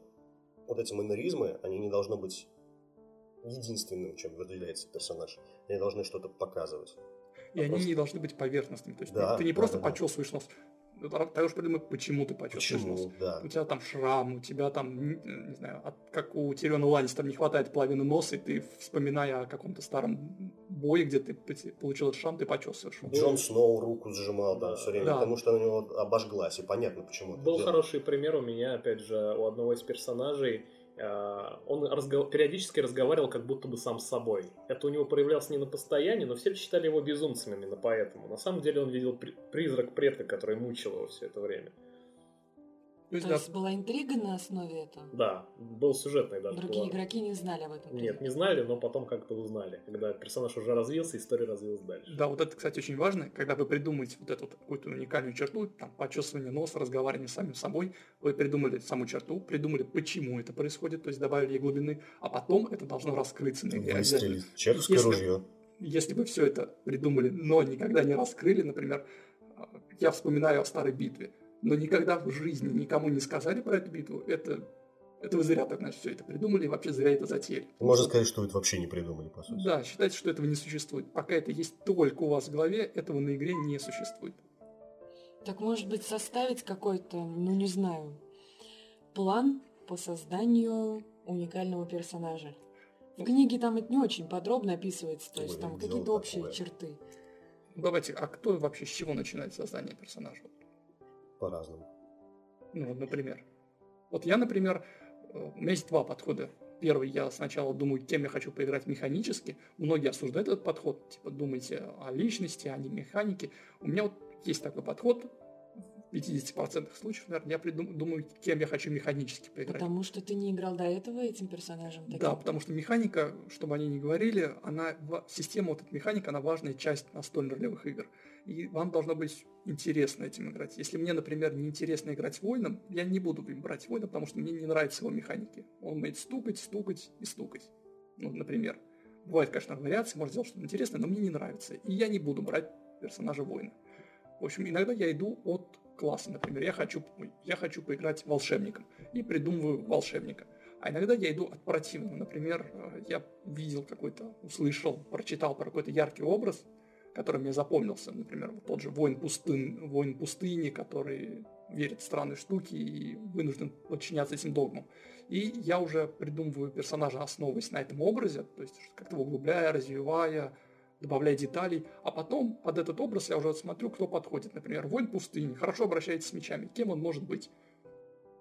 вот эти манеризмы, они не должны быть единственным, чем выделяется персонаж. Они должны что-то показывать. И А они просто- не должны быть поверхностными. То есть Да, ты не да, просто да, да. почесываешь нос. Ну, Ты уж придумай, почему ты почесываешь нос. Почему? Да. У тебя там шрам, у тебя там, не знаю, от- как у Тириона Ланнистера не хватает половины носа, и ты, вспоминая о каком-то старом бое, где ты получил этот шрам, ты почесываешь. его. Джон Сноу руку сжимал там Да. все время, Да. потому что она у него обожглась, и понятно, почему Был хороший пример у меня, опять же, у одного из персонажей. А, Он разго- периодически разговаривал как будто бы сам с собой. Это у него проявлялось не на постоянии, но все считали его безумцем именно поэтому. На самом деле он видел при- призрак предка, который мучил его все это время. То есть, То да, есть была интрига на основе этого? Да, был сюжетный даже. Другие план. игроки не знали об этом. Нет, не знали, но потом как-то узнали. Когда персонаж уже развился, история развилась дальше. Да, вот это, кстати, очень важно, когда вы придумаете вот эту какую-то уникальную черту, там, почесывание носа, разговаривание с самим собой, вы придумали саму черту, придумали, почему это происходит, то есть добавили ей глубины, а потом это должно раскрыться на игре. Чеховское Если- ружье. Если вы все это придумали, но никогда не раскрыли, например, э, я вспоминаю о старой битве, но никогда в жизни никому не сказали про эту битву, это, это вы зря так, значит, все это придумали и вообще зря это затеяли. Можно сказать, что вы это вообще не придумали, по сути. Да, считайте, что этого не существует. Пока это есть только у вас в голове, этого на игре не существует. Так может быть составить какой-то, ну не знаю, план по созданию уникального персонажа. В книге там это не очень подробно описывается, то есть там какие-то общие такое. черты. Давайте, а кто вообще с чего начинает создание персонажа? По-разному. Ну, вот, например. Вот я, например, э, у меня есть два подхода. Первый, я сначала думаю, кем я хочу поиграть механически. Многие осуждают этот подход. Типа, думайте о личности, а не механике. У меня вот есть такой подход. В 50% случаев, наверное, я придум- думаю, кем я хочу механически поиграть. Потому что ты не играл до этого этим персонажем. таким. Да, потому что механика, чтобы они не говорили, она, система вот эта механика, она важная часть настольных ролевых игр. И вам должно быть интересно этим играть. Если мне, например, не интересно играть воином, я не буду брать воина, потому что мне не нравятся его механики. Он умеет стукать, стукать и стукать. Ну, например. Бывает, конечно, вариации, может сделать что-то интересное, но мне не нравится. И я не буду брать персонажа воина. В общем, иногда я иду от класса, например, я хочу, я хочу поиграть волшебником и придумываю волшебника. А иногда я иду от противного. Например, э, я видел какой-то, услышал, прочитал про какой-то яркий образ, который мне запомнился. Например, вот тот же воин, пустын, воин пустыни, который верит в странные штуки и вынужден подчиняться этим догмам. И я уже придумываю персонажа, основываясь на этом образе, то есть как-то углубляя, развивая, добавляя деталей, а потом под этот образ я уже смотрю, кто подходит. Например, воин пустыни, хорошо обращается с мечами. Кем он может быть?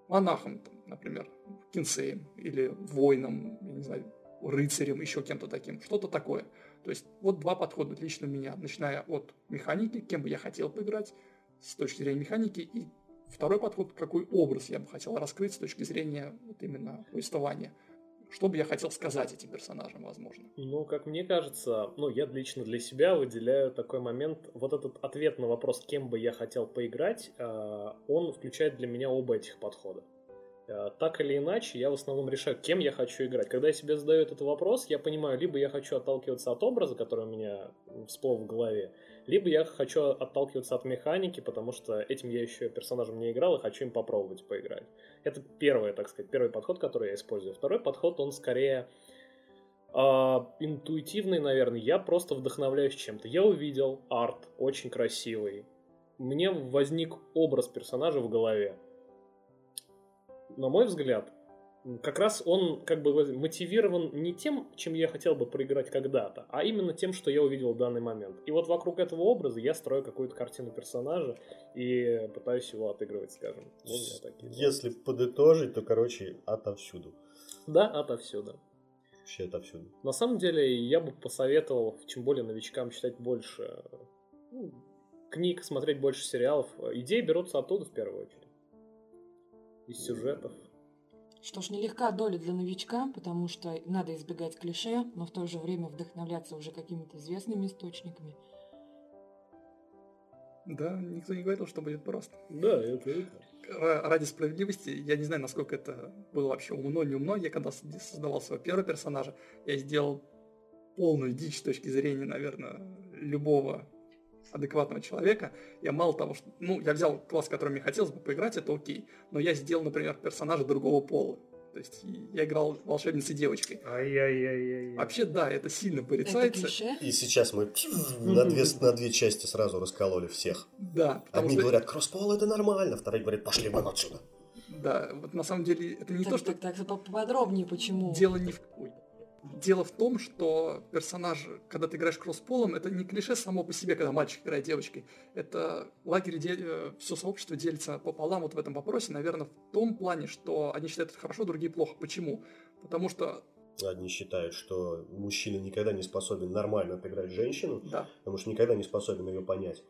Монахом, например, кинсеем, или воином, я не знаю, рыцарем, еще кем-то таким, что-то такое. То есть вот два подхода лично у меня, начиная от механики, кем бы я хотел поиграть с точки зрения механики, и второй подход, какой образ я бы хотел раскрыть с точки зрения вот именно повествования. Что бы я хотел сказать этим персонажам, возможно. Ну, как мне кажется, ну, я лично для себя выделяю такой момент, вот этот ответ на вопрос, кем бы я хотел поиграть, э, он включает для меня оба этих подхода. Э, Так или иначе, я в основном решаю, кем я хочу играть. Когда я себе задаю этот вопрос, я понимаю, либо я хочу отталкиваться от образа, который у меня всплыл в голове, либо я хочу отталкиваться от механики, потому что этим я еще персонажем не играл и хочу им попробовать поиграть. Это первый, так сказать, первый подход, который я использую. Второй подход, он скорее А, интуитивный, наверное, я просто вдохновляюсь чем-то. Я увидел арт, очень красивый. Мне возник образ персонажа в голове. На мой взгляд, как раз он как бы мотивирован не тем, чем я хотел бы проиграть когда-то, а именно тем, что я увидел в данный момент. И вот вокруг этого образа я строю какую-то картину персонажа и пытаюсь его отыгрывать, скажем. Ну, такие, Если подытожить, то, короче, отовсюду. Да, отовсюду. Вообще отовсюду. На самом деле, я бы посоветовал, чем более новичкам, читать больше ну, книг, смотреть больше сериалов. Идеи берутся оттуда в первую очередь. Из сюжетов. Что ж, нелегка доля для новичка, потому что надо избегать клише, но в то же время вдохновляться уже какими-то известными источниками. Да, никто не говорил, что будет просто. Да, это это ради справедливости, я не знаю, насколько это было вообще умно, не умно, я когда создавал своего первого персонажа, я сделал полную дичь с точки зрения, наверное, любого адекватного человека. Я мало того, что... Ну, я взял класс, который мне хотелось бы поиграть, это окей. Но я сделал, например, персонажа другого пола. То есть я играл волшебницей девочкой. Ай-яй-яй-яй. Вообще, да, это сильно порицается. И сейчас мы на две, на две части сразу раскололи всех. Да. Одни что... говорят, кросспол это нормально, вторые говорят, пошли вон отсюда. Да, вот на самом деле это не так, то, что... Так, так, поподробнее, почему? Дело не в... Ой. Дело в том, что персонаж, когда ты играешь кроссполом, это не клише само по себе, когда мальчик играет девочкой. Это лагерь, дел... Э, все сообщество делится пополам вот в этом вопросе, наверное, в том плане, что одни считают это хорошо, другие плохо. Почему? Потому что Одни считают, что мужчина никогда не способен нормально отыграть женщину, да. потому что никогда не способен ее понять.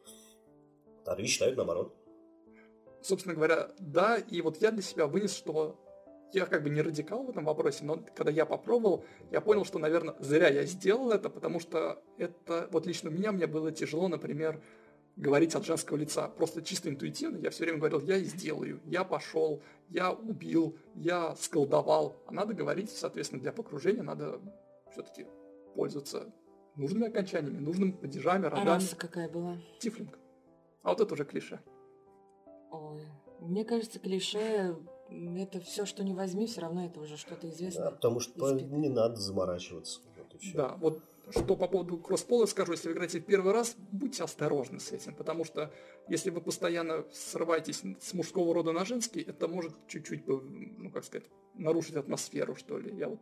Вторые считают наоборот. Собственно говоря, да, и вот я для себя вынес, что я как бы не радикал в этом вопросе, но когда я попробовал, я понял, что, наверное, зря я сделал это, потому что это, вот лично у меня, мне было тяжело, например, говорить от женского лица. Просто чисто интуитивно я все время говорил, я сделаю, я пошел, я убил, я сколдовал. А надо говорить, соответственно, для покружения надо все-таки пользоваться нужными окончаниями, нужными падежами, родами. А раса какая была? Тифлинг. А вот это уже клише. Ой, мне кажется, клише это все, что не возьми, все равно это уже что-то известное. Да, потому что по, не надо заморачиваться. Вот да, вот что по поводу кросспола скажу, если вы играете в первый раз, будьте осторожны с этим, потому что если вы постоянно срываетесь с мужского рода на женский, это может чуть-чуть, ну как сказать, нарушить атмосферу, что ли. Я вот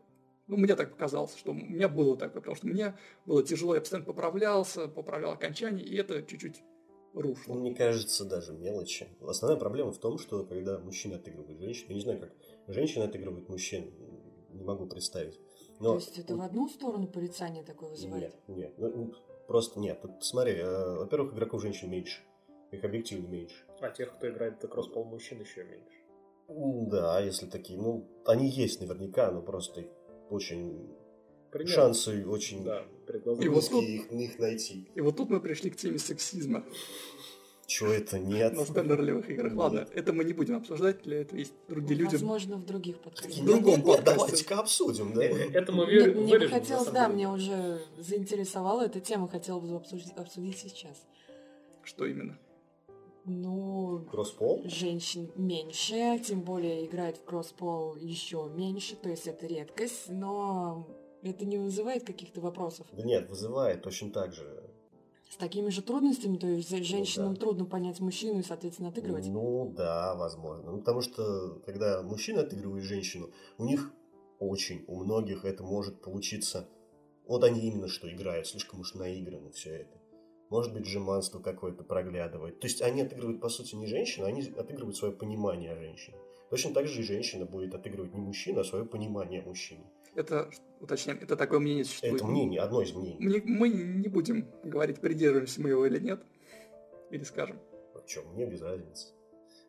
ну, мне так показалось, что у меня было так, потому что мне было тяжело, я постоянно поправлялся, поправлял окончание, и это чуть-чуть русло. Мне кажется, даже мелочи. Основная проблема в том, что когда мужчина отыгрывает женщину, я не знаю, как женщина отыгрывает мужчин, не могу представить. Но... То есть это в одну сторону порицание такое вызывает? Нет, нет. Ну, ну просто нет. Тут, смотри, э, во-первых, игроков женщин меньше. Их объективно меньше. А тех, кто играет так кросспол мужчин, еще меньше. Да, если такие. Ну, они есть наверняка, но просто очень Примерно. шансы очень да, и вот тут, их, их найти. И вот тут мы пришли к теме сексизма. Чего это нет? На стендерлевых играх. Ладно, это мы не будем обсуждать, для этого есть другие люди. Возможно, в других подкастах. В другом подкасте. Давайте-ка обсудим, да? Э, это мы вырежем. Мне бы хотелось, да, мне уже заинтересовала эта тема, хотела бы обсудить, обсудить сейчас. Что именно? Ну, кросспол? женщин меньше, тем более играет в кросспол еще меньше, то есть это редкость, но это не вызывает каких-то вопросов? Да нет, вызывает точно так же. С такими же трудностями, то есть женщинам ну, да. трудно понять мужчину и, соответственно, отыгрывать? Ну да, возможно. Ну, потому что, когда мужчина отыгрывает женщину, у них очень, у многих это может получиться. Вот они именно что играют, слишком уж наиграно все это. Может быть, жеманство какое-то проглядывает. То есть они отыгрывают, по сути, не женщину, они отыгрывают свое понимание о женщине. Точно так же и женщина будет отыгрывать не мужчину, а свое понимание мужчине. Это, уточняем, это такое мнение существует. Это мнение, одно из мнений. Мы, мы не будем говорить, придерживаемся мы его или нет. Или скажем. А что, мне без разницы.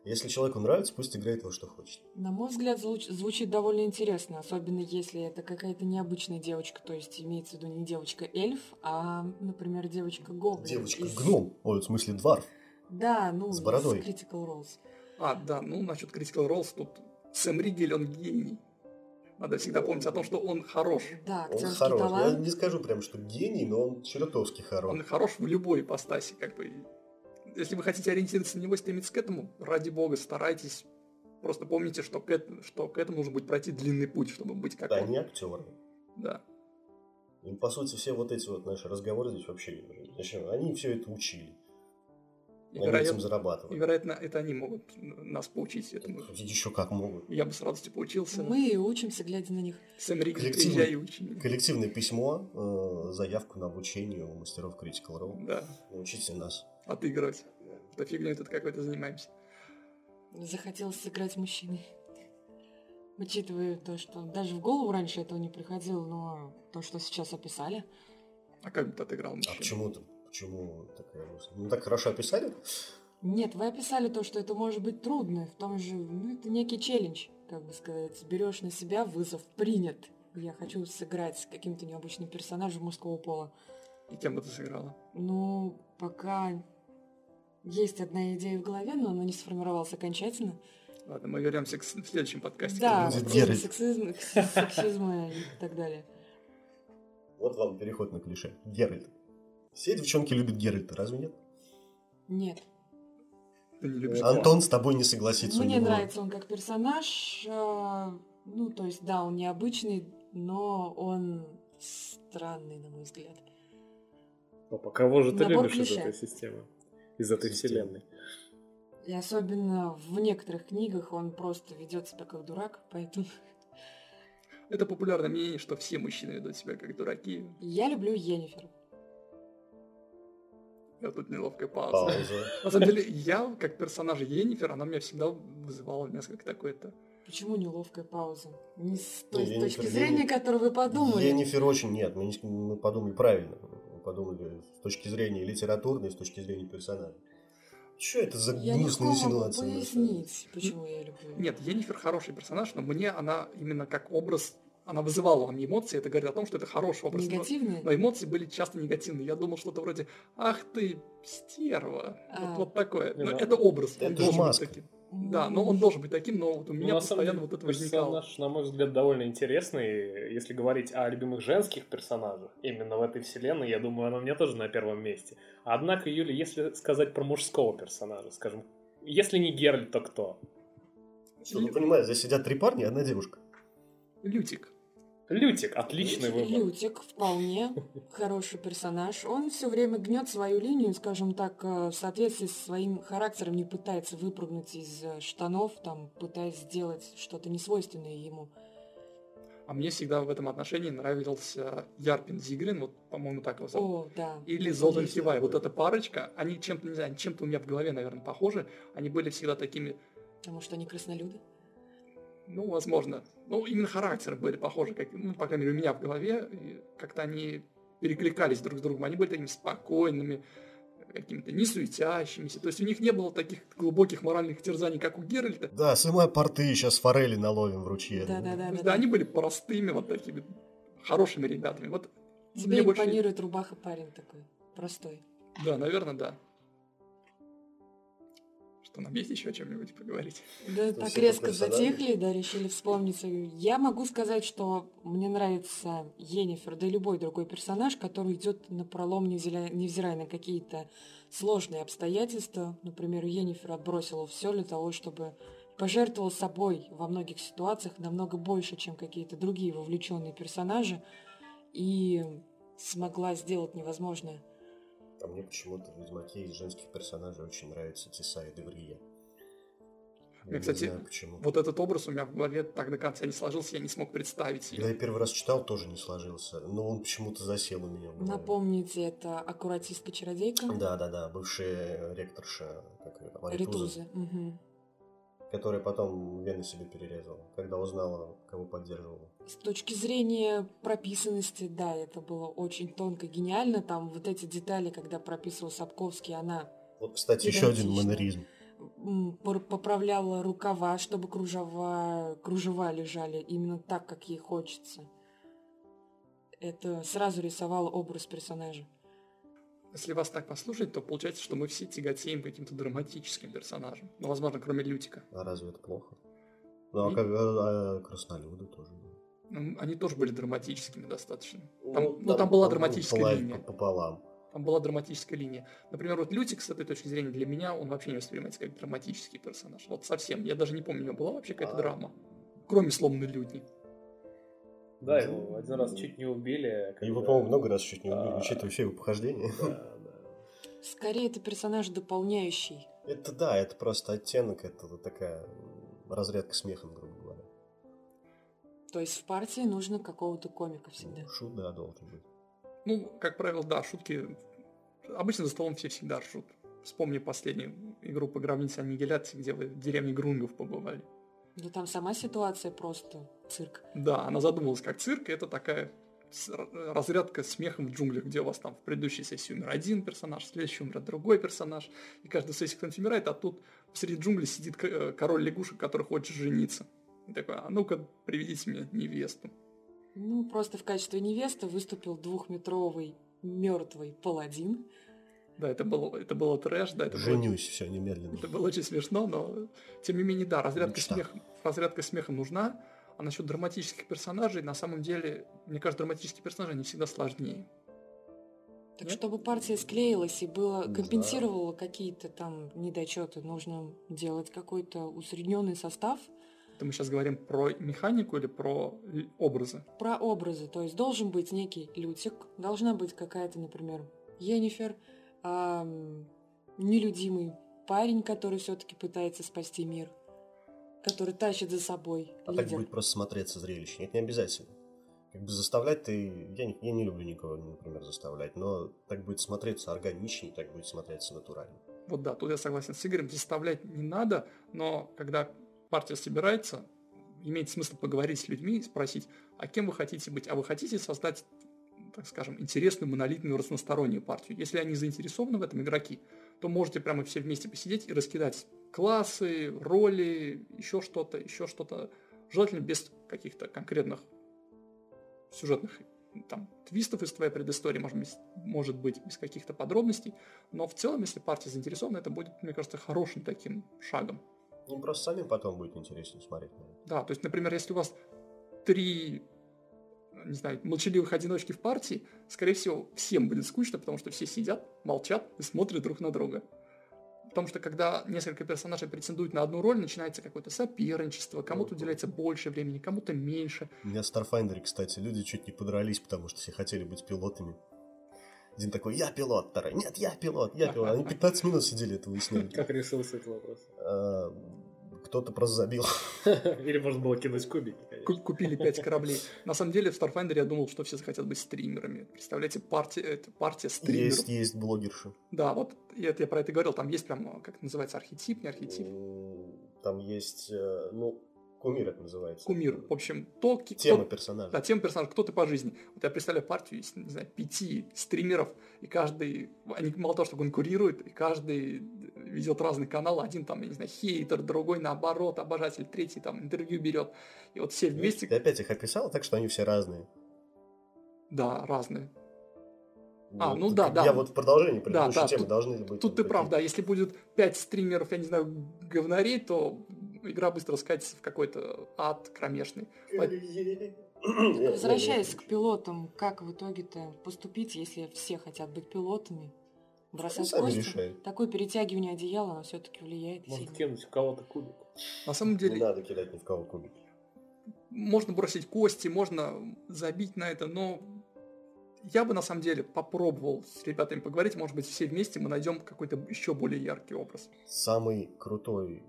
Если человеку нравится, пусть играет во что хочет. На мой взгляд, звуч- звучит довольно интересно, особенно если это какая-то необычная девочка, то есть имеется в виду не девочка-эльф, а, например, девочка-гоблин. Девочка-гном, из... ой, в смысле дварф. Да, ну, с бородой. Critical Roles. А, да, ну, насчет Critical Roles тут Сэм Ригель, он гений. Надо всегда помнить о том, что он хорош. Да, он хорош. Талант. Я не скажу прям, что гений, но он чертовски хорош. Он хорош в любой ипостаси, как бы. Если вы хотите ориентироваться на него, стремиться к этому, ради бога, старайтесь. Просто помните, что к, этому, что к этому нужно будет пройти длинный путь, чтобы быть как да, он. не актер. Да. И, по сути, все вот эти вот наши разговоры здесь вообще не нужны. Зачем? Они все это учили. И, Они этим вероятно, и, вероятно, это они могут нас поучить этому. Еще как могут. Я бы с радостью поучился. Мы и учимся, глядя на них. Сэм Риган, Коллективный- приезжай и меня. Коллективное письмо, э, заявку на обучение у мастеров Critical Role. Да, Научите нас. отыгрывать. Что фигней тут какой-то занимаемся. Захотелось сыграть мужчиной. Учитывая то, что даже в голову раньше этого не приходило, но то, что сейчас описали. А как бы ты отыграл А мужчину? почему-то, почему такая мысль? Ну, так хорошо описали? Нет, вы описали то, что это может быть трудно, в том же, ну, это некий челлендж, как бы сказать. Берешь на себя вызов, принят. Я хочу сыграть с каким-то необычным персонажем мужского пола. И кем бы ты сыграла? Ну, пока есть одна идея в голове, но она не сформировалась окончательно. Ладно, мы вернемся к с- в следующем подкасте. Да, сексизма, кс- сексизма и так далее. Вот вам переход на клише. Геральт. Все девчонки любят Геральта, разве нет? Нет. Ты не любишь Антон с тобой не согласится. Мне нравится он как персонаж. э, Ну, то есть, да, он необычный, но он странный, на мой взгляд. Папа, кого же ты Набор любишь из клише. этой системы? Из этой вселенной? И особенно в некоторых книгах он просто ведет себя как дурак, поэтому Это популярное мнение, что все мужчины ведут себя как дураки. я люблю Йеннифер. Я тут неловкая пауза. Пауза. На самом деле, я, как персонаж Йеннифер, она меня всегда вызывала несколько такое-то... Почему неловкая пауза? Не с той Не, с точки зрения, Йенни- которую вы подумали. Енифер очень нет. Мы, не- мы подумали правильно. Мы подумали с точки зрения литературной, с точки зрения персонажа. Что это за Я гнусные могу инсинуации? пояснить, почему я люблю. Нет, Йеннифер хороший персонаж, но мне она именно как образ... Она вызывала во мне эмоции, это говорит о том, что это хороший образ. Но- Негативные? Но эмоции были часто негативные. Я думал что-то вроде «Ах ты, стерва!» А. Вот, вот такое. Но Ну, это образ. он это же должен быть маска. таким. Да, но он должен быть таким, но вот у Ну, меня самом постоянно деле, вот это возникало. персонаж, на мой взгляд, довольно интересный. Если говорить о любимых женских персонажах, именно в этой вселенной, я думаю, она у меня тоже на первом месте. Однако, Юля, если сказать про мужского персонажа, скажем, если не Геральт, то кто? Что, ну, понимаешь, здесь сидят три парня и одна девушка. Лютик. Лютик, отличный выбор. Лютик вполне хороший персонаж. Он все время гнет свою линию, скажем так, э, в соответствии со своим характером, не пытается выпрыгнуть из э, штанов, там, пытаясь сделать что-то несвойственное ему. А мне всегда в этом отношении нравился Ярпин Зигрин, вот, по-моему, так его зовут. О, да. Или Золдан. Хивай. Вот эта парочка, они чем-то, не знаю, чем-то у меня в голове, наверное, похожи. Они были всегда такими, Потому что они краснолюды. Ну, возможно, ну, именно характеры были похожи, как, ну, по крайней мере, у меня в голове. И как-то они перекликались друг с другом. Они были такими спокойными, какими-то не суетящимися. То есть у них не было таких глубоких моральных терзаний, как у Геральта. Да, сымай порты, сейчас форели наловим в ручье. Да, да, То да. есть, да, да, они были простыми, вот такими хорошими ребятами. Вот Тебе мне больше- импонирует рубаха парень такой, простой. Да, наверное, да. Что, нам есть еще о чем-нибудь поговорить? Да, То так резко затихли, да, решили вспомнить. Я могу сказать, что мне нравится Йеннифер, да и любой другой персонаж, который идет на пролом, невзирая, невзирая на какие-то сложные обстоятельства. Например, Йеннифер отбросила все для того, чтобы пожертвовала собой во многих ситуациях намного больше, чем какие-то другие вовлеченные персонажи, и смогла сделать невозможное. А мне почему-то в Ведьмаке из женских персонажей очень нравится Тиса и Деврия. Мне, кстати, не знаю почему. Вот этот образ у меня в голове так до конца не сложился, я не смог представить Когда я первый раз читал, тоже не сложился. Но он почему-то засел у меня. в голове. Напомните, это аккуратистка-чародейка Да, да, да, бывшая ректорша, как ее там, Аритуза, Ритузы. Мгм. Которая потом вены себе перерезала, когда узнала, кого поддерживала. С точки зрения прописанности, да, это было очень тонко, гениально. Там вот эти детали, когда прописывал Сапковский, она Вот, кстати, еще один манеризм. поправляла рукава, чтобы кружева, кружева лежали именно так, как ей хочется. Это сразу рисовало образ персонажа. Если вас так послушать, то получается, что мы все тяготеем к каким-то драматическим персонажам. Ну, возможно, кроме Лютика. А разве это плохо? Ну, а, И- как, а, а краснолюды тоже. Ну, Они тоже были драматическими достаточно. Ну, Там, ну, там была драматическая пополам- линия. Пополам. Там была драматическая линия. Например, вот Лютик с этой точки зрения для меня, он вообще не воспринимается как драматический персонаж. Вот совсем. Я даже не помню, у него была вообще какая-то А. драма. Кроме сломанной людни. Да, его один раз чуть не убили. Его, когда- по-моему, много раз чуть не убили, А. учитывая все его похождения. Скорее, это персонаж дополняющий. Это да, это просто оттенок, это такая разрядка смехом, грубо говоря. То есть в партии нужно какого-то комика всегда. Шут, да, должен быть. Ну, как правило, да, шутки... Обычно за столом все всегда ржут. Вспомни последнюю игру по гробнице аннигиляции, где вы в деревне Грунгов побывали. Да там сама ситуация просто цирк. Да, она задумалась как цирк, и это такая с- разрядка смехом в джунглях, где у вас там в предыдущей сессии умер один персонаж, в следующей умрет другой персонаж, и каждую сессию кто-нибудь умирает, а тут посреди джунглей сидит э, король лягушек, который хочет жениться. И такой, а ну-ка, приведите мне невесту. Ну, просто в качестве невесты выступил двухметровый мертвый паладин. Да, это было, это было трэш, да, это было, Женюсь, все, немедленно. это было очень смешно, но тем не менее, да, разрядка, Мечта. смеха, разрядка смеха нужна, а насчет драматических персонажей, на самом деле, мне кажется, драматические персонажи, они всегда сложнее. Так Нет? чтобы партия склеилась и было, Не компенсировала какие-то там недочеты, нужно делать какой-то усредненный состав Это мы сейчас говорим про механику или про образы? про образы. То есть должен быть некий Лютик, должна быть какая-то, например, Енифер, ам, нелюдимый парень, который все-таки пытается спасти мир, который тащит за собой А так лидер. будет просто смотреться зрелище. Это не обязательно. Как бы заставлять ты... Я не, я не люблю никого, например, заставлять, но так будет смотреться органичнее, так будет смотреться натурально. Вот да, тут я согласен с Игорем, заставлять не надо, но когда партия собирается, имеет смысл поговорить с людьми и спросить, а кем вы хотите быть? А вы хотите создать, так скажем, интересную, монолитную, разностороннюю партию? Если они заинтересованы в этом, игроки, то можете прямо все вместе посидеть и раскидать классы, роли, еще что-то, еще что-то. Желательно без каких-то конкретных сюжетных там, твистов из твоей предыстории, может быть, может быть, без каких-то подробностей, но в целом, если партия заинтересована, это будет, мне кажется, хорошим таким шагом. Им просто самим потом будет интереснее смотреть. Да, то есть, например, если у вас три, не знаю, молчаливых одиночки в партии, скорее всего, всем будет скучно, потому что все сидят, молчат и смотрят друг на друга. Потому что когда несколько персонажей претендуют на одну роль, начинается какое-то соперничество, кому-то уделяется больше времени, кому-то меньше. У меня в Starfinder, кстати, люди чуть не подрались, потому что все хотели быть пилотами. Один такой, я пилот, второй, нет, я пилот, я пилот. Они 15 минут сидели, это выясняли. Как решился этот вопрос? Кто-то просто забил. Или можно было кинуть кубики, Купили пять кораблей. На самом деле в Starfinder я думал, что все захотят быть стримерами. Представляете, партия, это партия стримеров. Есть, есть блогерши. Да, вот и это я про это говорил. Там есть прям, как это называется, архетип, не архетип. Там есть, э, ну, кумир это называется. Кумир. В общем, то, Тема кто- персонажа. Да, тем персонаж, кто ты по жизни. Вот я представляю партию из, не знаю, пяти стримеров, и каждый, они мало того, что конкурируют, и каждый ведет разный канал. Один там, я не знаю, хейтер, другой наоборот, обожатель, третий там интервью берет. И вот все вместе, Ты опять их описал так, что они все разные. да, разные. А, ну да, да. Я вот в продолжении Да, предыдущей да, темы тут- должны быть... Тут ты прав, да, если будет пять стримеров, я не знаю, говнарей, то игра быстро скатится в какой-то ад кромешный. Возвращаясь к пилотам, как в итоге-то поступить, если все хотят быть пилотами? Бросать сами кости? решают. Такое перетягивание одеяла, оно все-таки влияет Может сильно. кинуть в кого-то кубик. На самом Не деле, надо кидать ни в кого кубики. можно бросить кости, можно забить на это, но я бы на самом деле попробовал с ребятами поговорить, может быть, все вместе мы найдем какой-то еще более яркий образ. Самый крутой,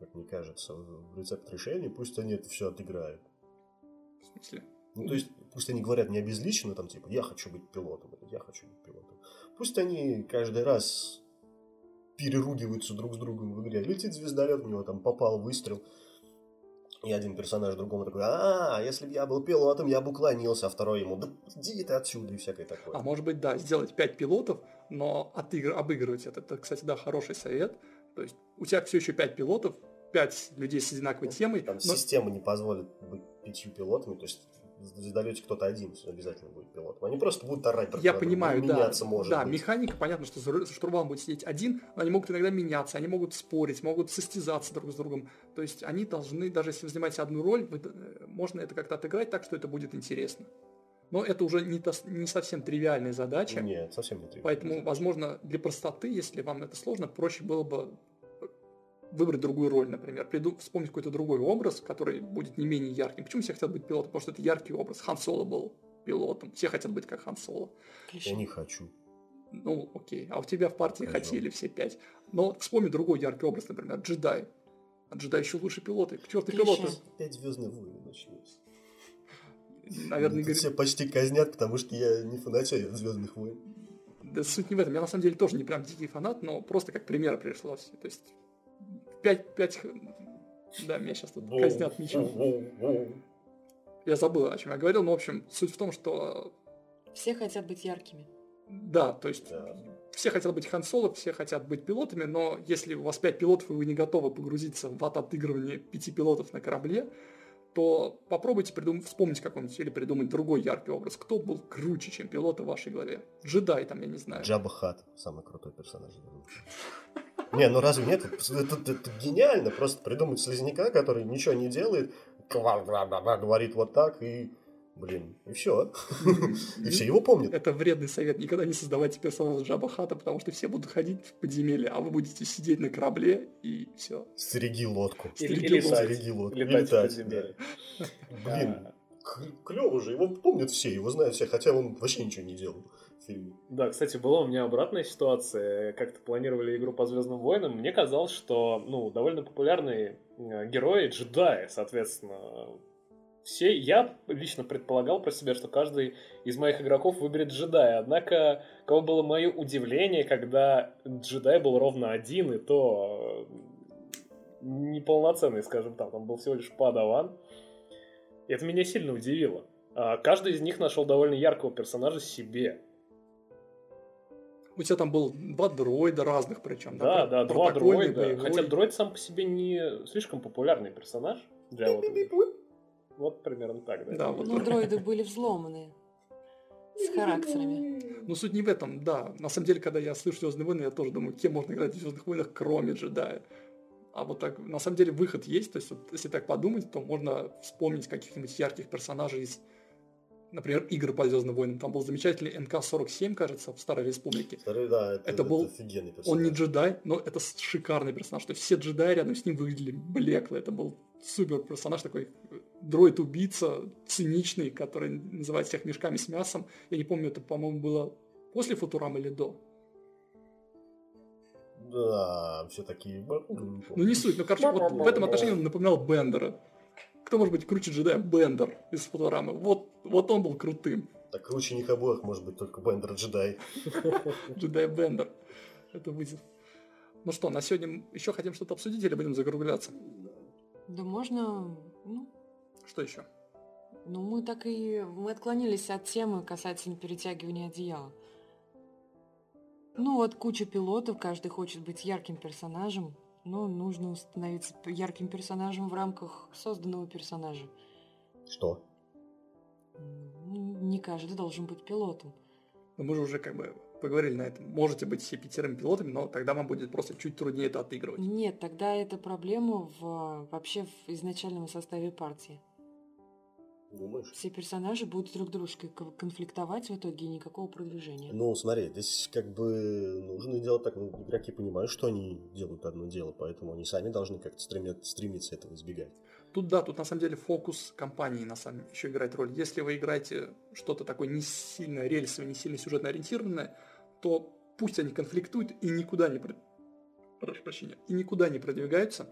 как мне кажется, в рецепт решения, пусть они это все отыграют. В смысле? Ну, то есть, пусть они говорят не обезличенно, там, типа, я хочу быть пилотом, или я хочу быть пилотом. Пусть они каждый раз переругиваются друг с другом в игре. Летит звездолет, у него там попал выстрел, и один персонаж другому такой, а, если бы я был пилотом, я бы уклонился, а второй ему, да иди ты отсюда, и всякое такое. А может быть, да, сделать 5 пилотов, но отыгр- обыгрывать это. Это, кстати, да, хороший совет. То есть у тебя все еще 5 пилотов, 5 людей с одинаковой темой, Там но система не позволит быть пятью пилотами, то есть в звездолете кто-то один обязательно будет пилотом. Они просто будут орать друг Я на друга, понимаю, да. меняться может да, быть. механика, понятно, что за штурвалом будет сидеть один, но они могут иногда меняться, они могут спорить, могут состязаться друг с другом. То есть они должны, даже если вы занимаете одну роль, э, можно это как-то отыграть так, что это будет интересно. Но это уже не, тос- не совсем тривиальная задача. Нет, совсем не требует. Поэтому, возможно, для простоты, если вам это сложно, проще было бы выбрать другую роль, например, приду, вспомнить какой-то другой образ, который будет не менее ярким. Почему все хотят быть пилотом? Потому что это яркий образ. Хан Соло был пилотом. Все хотят быть как Хан Соло. Я не хочу. Ну, окей. А у тебя в партии Хорошо. хотели все пять. Но вспомни другой яркий образ, например, джедай. А джедай еще лучше пилоты. К черту пилоты. Опять Звездные войны начнутся. Наверное, Тут Игорь- все почти казнят, потому что я не фанатею от Звездных войн. Да суть не в этом. Я на самом деле тоже не прям дикий фанат, но просто как пример пришлось. То есть пять, пять... х- Да, меня сейчас тут казнят мечом. Я забыл, о чем я говорил, но, в общем, суть в том, что Все хотят быть яркими. да, то есть Да. все хотят быть Хан Соло, все хотят быть пилотами, но если у вас пять пилотов, и вы не готовы погрузиться в ад отыгрывания пяти пилотов на корабле, то попробуйте придум- вспомнить какой-нибудь или придумать другой яркий образ. Кто был круче, чем пилоты в вашей голове? Джедай там, я не знаю. Джаба Хат, самый крутой персонаж. Не, ну разве нет? Это, это- это гениально, просто придумать слизняка, который ничего не делает, говорит вот так, и, блин, и все. И все его помнят. Это вредный совет. Никогда не создавайте персонажа Джаба Хата, потому что все будут ходить в подземелье, а вы будете сидеть на корабле и все. Стереги лодку. Или, Стереги или лодку. Стереги лодку. Летать в Летать, подземелье. Блин, клево же, его помнят все, его знают все, хотя он вообще ничего не делал фильме. Да, кстати, была у меня обратная ситуация. Как-то планировали игру по Звездным войнам. Мне казалось, что ну, довольно популярные э, герои джедаи, соответственно. Все, я лично предполагал про себя, что каждый из моих игроков выберет джедая. Однако, кого было мое удивление, когда джедай был ровно один, и то э, неполноценный, скажем так. Он был всего лишь падаван. Это меня сильно удивило. А, Каждый из них нашел довольно яркого персонажа себе. У тебя там был два дроида разных причем. Да, да, два протокольный, дроида. боевой. Хотя дроид сам по себе не слишком популярный персонаж для вот. Вот примерно так, да. Да, вот. Но дроиды были взломаны. С характерами. Но суть не в этом, да. На самом деле, когда я слышу Звездные войны, я тоже думаю, кем можно играть в Звездных войнах, кроме джедая. А вот так, на самом деле, выход есть. То есть, вот, если так подумать, то можно вспомнить каких-нибудь ярких персонажей из, например, игр по Звездным войнам. Там был замечательный НК-47, кажется, в Старой Республике. Второй, да, это, Это был- офигенный Он не персонаж. джедай, но это шикарный персонаж. То есть все джедаи рядом с ним выглядели блекло. Это был супер персонаж такой э, дроид-убийца, циничный, который называет всех мешками с мясом. Я не помню, это, по-моему, было после Футурама или до. Да, все такие... Ну не суть, но короче, вот в этом отношении он напоминал Бендера. Кто может быть круче джедая? Бендер из Футурамы. Вот, вот он был крутым. Так круче них обоих может быть только Бендер Джедай. Джедай Бендер. Это вызов. Ну что, на сегодня еще хотим что-то обсудить или будем закругляться? Да можно, ну, Что еще? ну мы так и, мы отклонились от темы касательно перетягивания одеяла. Ну вот куча пилотов, каждый хочет быть ярким персонажем, но нужно становиться ярким персонажем в рамках созданного персонажа. Что? М, Не каждый должен быть пилотом. Но мы же уже как бы поговорили на этом. Можете быть все пятерыми пилотами, но тогда вам будет просто чуть труднее это отыгрывать. Нет, тогда это проблема в, вообще в изначальном составе партии. Думаешь? Все персонажи будут друг дружкой кон- конфликтовать в итоге и никакого продвижения. Ну, смотри, здесь как бы нужно делать так. Ну, игроки понимают, что они делают одно дело, поэтому они сами должны как-то стремиться этого избегать. Тут да, тут на самом деле фокус компании на самом деле еще играет роль. Если вы играете что-то такое не сильно рельсовое, не сильно сюжетно ориентированное, то пусть они конфликтуют и никуда не, про- прошу прощения, и никуда не продвигаются,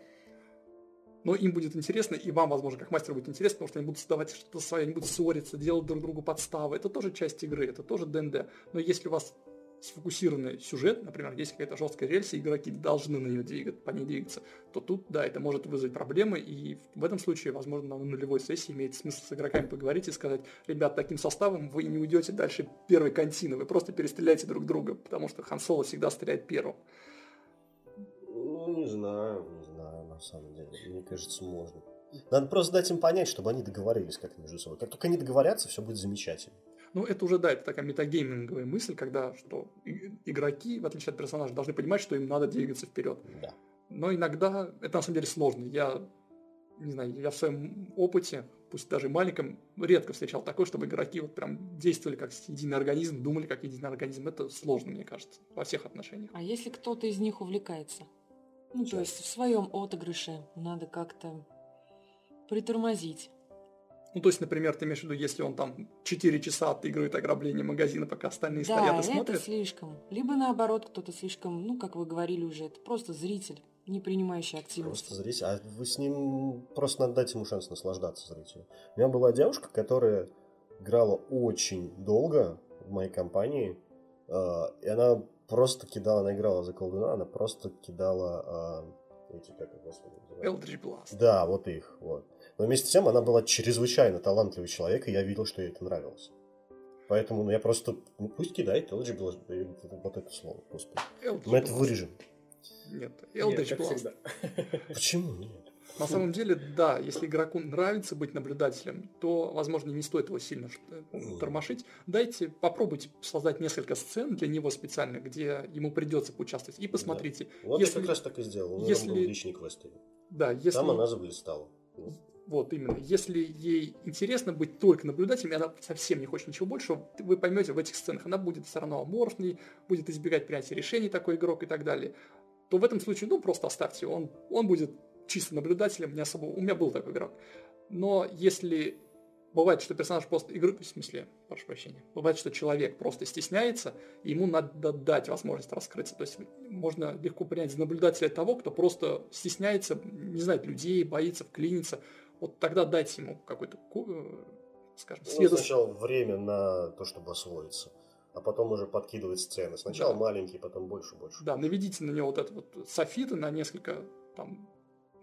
но им будет интересно, и вам, возможно, как мастеру будет интересно, потому что они будут создавать что-то свое, они будут ссориться, делать друг другу подставы. Это тоже часть игры, это тоже ДНД. Но если у вас сфокусированный сюжет, например, есть какая-то жесткая рельса, игроки должны на нее двигаться, по ней двигаться, то тут, да, это может вызвать проблемы, и в этом случае, возможно, на нулевой сессии имеет смысл с игроками поговорить и сказать, ребят, таким составом вы не уйдете дальше первой контины, вы просто перестреляете друг друга, потому что Хан Соло всегда стреляет первым. Ну, не знаю, на самом деле. Мне кажется, можно. Надо просто дать им понять, чтобы они договорились как между собой. Как только они договорятся, все будет замечательно. Ну, это уже, да, это такая метагейминговая мысль, когда что игроки, в отличие от персонажей, должны понимать, что им надо двигаться вперед. Да. Но иногда это на самом деле сложно. Я не знаю, я в своем опыте, пусть даже маленьком, редко встречал такое, чтобы игроки вот прям действовали как единый организм, думали как единый организм. Это сложно, мне кажется, во всех отношениях. А если кто-то из них увлекается? Ну, то есть в своем отыгрыше надо как-то притормозить. Ну, то есть, например, ты имеешь в виду, если он там 4 часа отыгрывает ограбление магазина, пока остальные Да, стоят и это смотрят. слишком. Либо наоборот, кто-то слишком, ну, как вы говорили уже, это просто зритель, не принимающий активности. Просто зритель. А вы с ним просто надо дать ему шанс наслаждаться зрителю. У меня была девушка, которая играла очень долго в моей компании. э, И она просто кидала, она играла за колдуна, она просто кидала э, эти, как их, господи? Eldritch Blast. Да, вот их, вот. Но вместе с тем она была чрезвычайно талантливый человек, и я видел, что ей это нравилось. Поэтому ну, я просто, ну, пусть кидает Eldritch Blast, э, вот это слово, господи. Eldritch Мы это Blast. вырежем. Нет, Нет, Eldritch как Blast. всегда. Почему нет? На самом деле, да, если игроку нравится быть наблюдателем, то, возможно, не стоит его сильно э, тормошить. Дайте, попробуйте создать несколько сцен для него специально, где ему придется поучаствовать, и посмотрите. Вот Если- я как раз так и сделал. У если- там был личный квест. Да, если... Там она заблистала. Вот именно. Если ей интересно быть только наблюдателем, и она совсем не хочет ничего большего, вы поймете в этих сценах, она будет все равно аморфней, будет избегать принятия решений такой игрок и так далее, то в этом случае, ну, просто оставьте. Он, он будет чисто наблюдателем, не особо... У меня был такой игрок. Но если бывает, что персонаж просто игры, в смысле, прошу прощения, бывает, что человек просто стесняется, и ему надо дать возможность раскрыться. То есть можно легко принять за наблюдателя того, кто просто стесняется, не знает людей, боится вклиниться. Вот тогда дайте ему какой-то, э, скажем, Ну, сведос- сначала время на то, чтобы освоиться, а потом уже подкидывать сцены. Сначала Да. маленькие, потом больше, больше. Да, наведите на него вот это вот софиты на несколько там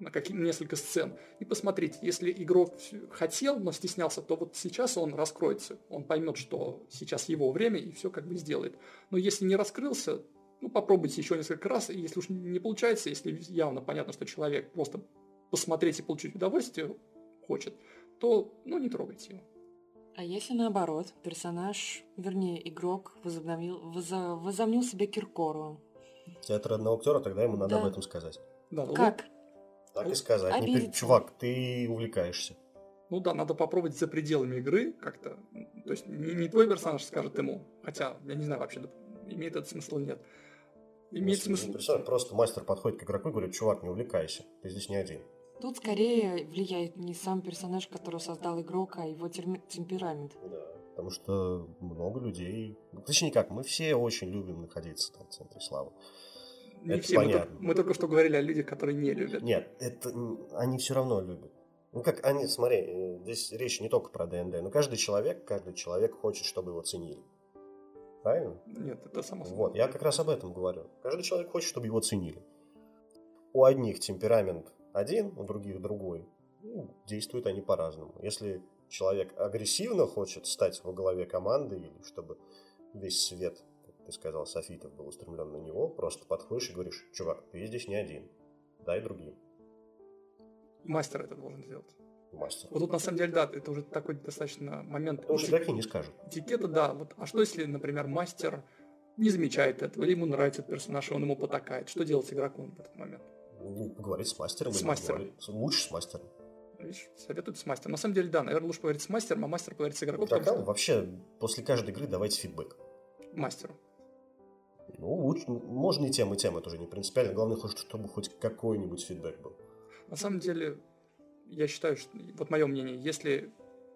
на какие несколько сцен и посмотрите, если игрок хотел, но стеснялся, то вот сейчас он раскроется, он поймет, что сейчас его время и все как бы сделает. Но если не раскрылся, ну попробуйте еще несколько раз, и если уж не получается, если явно понятно, что человек просто посмотреть и получить удовольствие хочет, то ну не трогайте его. А если наоборот, персонаж, вернее, игрок возобновил, воза- возомнил себя Киркоровым? Театр одного актера, тогда ему надо Да. об этом сказать. Да, Как? Так и сказать. Не Обидеться. пер- Чувак, ты увлекаешься. Ну да, надо попробовать за пределами игры как-то. То есть не, не твой персонаж скажет ему, хотя я не знаю вообще, имеет это смысл или нет. Имеет не смысл. Просто мастер подходит к игроку и говорит, чувак, не увлекайся, ты здесь не один. Тут скорее влияет не сам персонаж, который создал игрок, а его терми- темперамент. Да. Потому что много людей... ну, Точнее как, мы все очень любим находиться там в центре славы. Не это все. Мы понятно. только, мы только что говорили о людях, которые не любят. Нет, это они все равно любят. Ну как они, смотри, э, здесь речь не только про ДНД, но каждый человек, каждый человек хочет, чтобы его ценили. Правильно? Нет, это само собой. Вот, я как раз об этом говорю. Каждый человек хочет, чтобы его ценили. У одних темперамент один, у других другой. Ну, действуют они по-разному. Если человек агрессивно хочет стать во главе команды, или чтобы весь свет, ты сказал, софитов был устремлен на него, просто подходишь и говоришь, чувак, ты здесь не один, дай другим. Мастер это должен сделать. Мастер. Вот тут на самом деле, да, это уже такой достаточно момент Потому что игроки не скажут. этикета, да. Вот, а что если, например, мастер не замечает этого, или ему нравится этот персонаж, и он ему потакает? Что делать с игроком в этот момент? Ну, поговорить с мастером. С мастером. поговорить- Лучше с мастером. Видишь, советуют с мастером. На самом деле, да, наверное, лучше поговорить с мастером, а мастер поговорит с игроком, потому Тогда что- вообще после каждой игры давайте фидбэк. мастеру. Ну, лучше, можно и тем, и тем, это уже не принципиально. Главное, чтобы хоть какой-нибудь фидбэк был. На самом деле, я считаю, что, вот мое мнение, если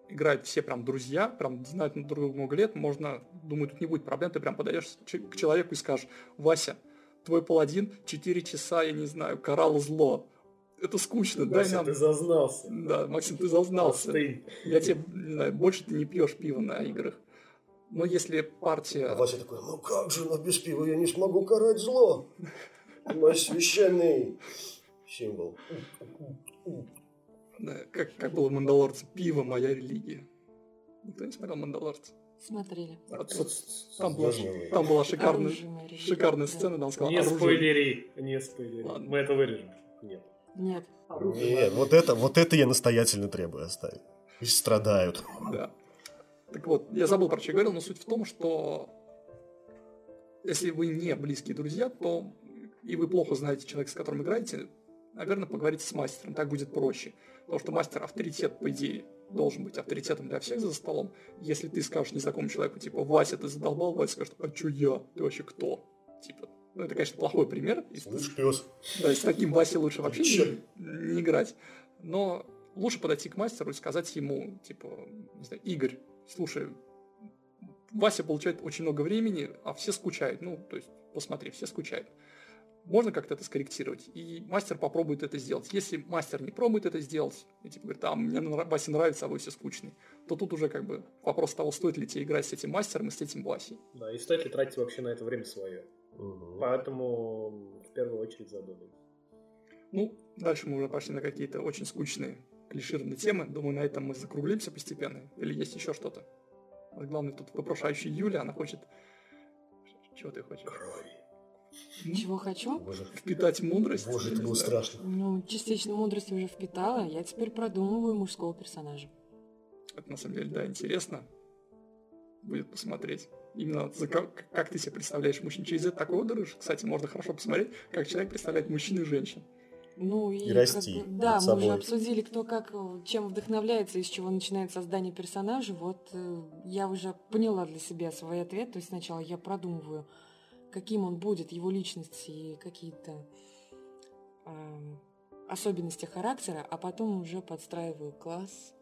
играют все прям друзья, прям знают друг друга много лет, можно, думаю, тут не будет проблем, ты прям подойдешь к человеку и скажешь, Вася, твой паладин 4 часа, я не знаю, карал зло. Это скучно, дай Вася, нам... ты зазнался. Да, Максим, ты зазнался. Остынь. Я тебе, не знаю, больше ты не пьешь пиво на играх. Но если партия... А Вася такой, ну как же, но без пива я не смогу карать зло. Мой священный символ. Да, как, как было в «Мандалорце», пиво моя религия. Никто не смотрел «Мандалорца»? Смотрели. А Там была, там была шикарная, Оружие шикарная да. сцена, там сказал Не оружие. спойлери, не спойлери. Ладно. Мы это вырежем. Нет. Нет. Нет, вот это, вот это я настоятельно требую оставить. Пусть страдают. Да. Так вот, я забыл, про что я говорил, но суть в том, что если вы не близкие друзья, то и вы плохо знаете человека, с которым играете, наверное, поговорите с мастером, так будет проще. Потому что мастер авторитет, по идее, должен быть авторитетом для всех за столом. Если ты скажешь незнакомому человеку, типа, Вася, ты задолбал, Вася скажет, а чё я? Ты вообще кто? Типа, Ну, это, конечно, плохой пример. Слышь, пес. Да, с таким Васей лучше вообще не, не играть. Но лучше подойти к мастеру и сказать ему, типа, не знаю, Игорь, слушай, Вася получает очень много времени, а все скучают. Ну, то есть, посмотри, все скучают. Можно как-то это скорректировать, и мастер попробует это сделать. Если мастер не пробует это сделать, и типа говорит, а мне Васе нравится, а вы все скучный, то тут уже как бы вопрос того, стоит ли тебе играть с этим мастером и с этим Васей. Да, и стоит ли тратить вообще на это время свое. Мгм. Поэтому в первую очередь задумайтесь. Ну, дальше мы уже пошли на какие-то очень скучные клишированные темы. Думаю, на этом мы закруглимся постепенно. Или есть еще что-то? Вот главное, тут вопрошающая Юля, она хочет... Чего ты хочешь? Крови. Чего хочу? Боже, Впитать мудрость? боже, это было страшно. Ну, частично мудрость уже впитала, я теперь продумываю мужского персонажа. Это на самом деле, да, интересно. Будет посмотреть. Именно за ка- как, ты себе представляешь мужчин. Через это такой отдых, кстати, можно хорошо посмотреть, как человек представляет мужчин и женщин. Ну и, И расти как бы- да, над мы уже собой. обсудили, кто как э, чем вдохновляется, из чего начинает создание персонажа. Вот э, я уже поняла для себя свой ответ. То есть сначала я продумываю, каким он будет, его личность и какие-то ам, особенности характера, а потом уже подстраиваю класс,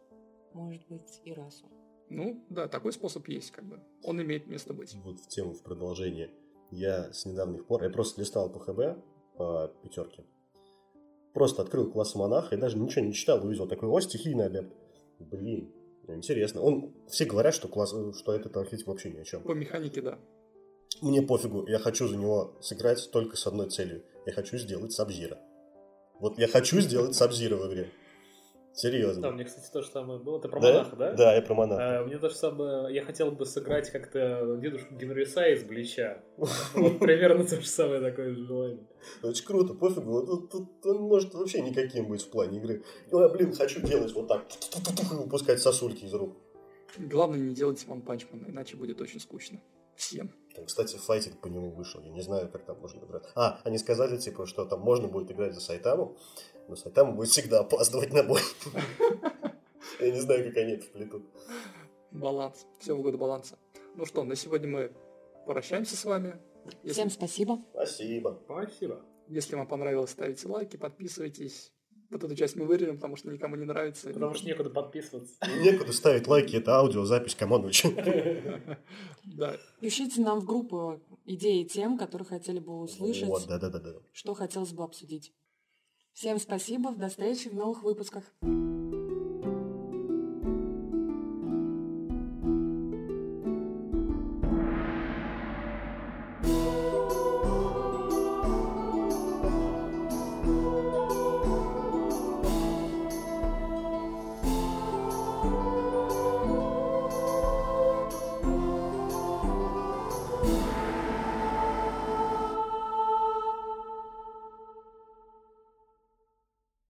может быть, и расу. Ну, да, такой способ есть, как бы. Он имеет место быть. Вот в тему в продолжение. Я с недавних пор, я просто листал по ХБ, по пятерке. Просто открыл класс монаха и даже ничего не читал, увидел такой, о, стихийный адепт. Блин, интересно. Он, все говорят, что, класс, что этот архетип вообще ни о чем. По механике, да. Мне пофигу, я хочу за него сыграть только с одной целью. Я хочу сделать Сабзира. Вот я хочу сделать Сабзира в игре. Серьезно. Да, у меня, кстати, то же самое было. Ты про Да? монаха, да? Да, я про монаха. А, мне то же самое, я хотел бы сыграть как-то дедушку Генриса из Блича. Вот примерно то же самое такое желание. Очень круто, пофигу. Тут- тут он может вообще никаким быть в плане игры. Ну, я, блин, хочу делать вот так. И выпускать сосульки из рук. Главное, не делайте Ван Панчмана, иначе будет очень скучно. Всем. Там, кстати, файтинг по нему вышел. Я не знаю, как там можно играть. А, они сказали, типа, что там можно будет играть за Сайтаму, но Сайтама будет всегда опаздывать на бой. Я не знаю, как они это вплетут. Баланс. Все в угоду баланса. Ну что, на сегодня мы прощаемся с вами. Если, Всем спасибо. Спасибо. Спасибо. если вам понравилось, ставите лайки, подписывайтесь. Вот эту часть мы вырежем, потому что никому не нравится. Потому что некуда подписываться. Некуда ставить лайки, это аудиозапись командующего. Да, Пишите нам в группу идеи тем, которые хотели бы услышать, Вот, да-да-да. что хотелось бы обсудить. Всем спасибо, до встречи в новых выпусках.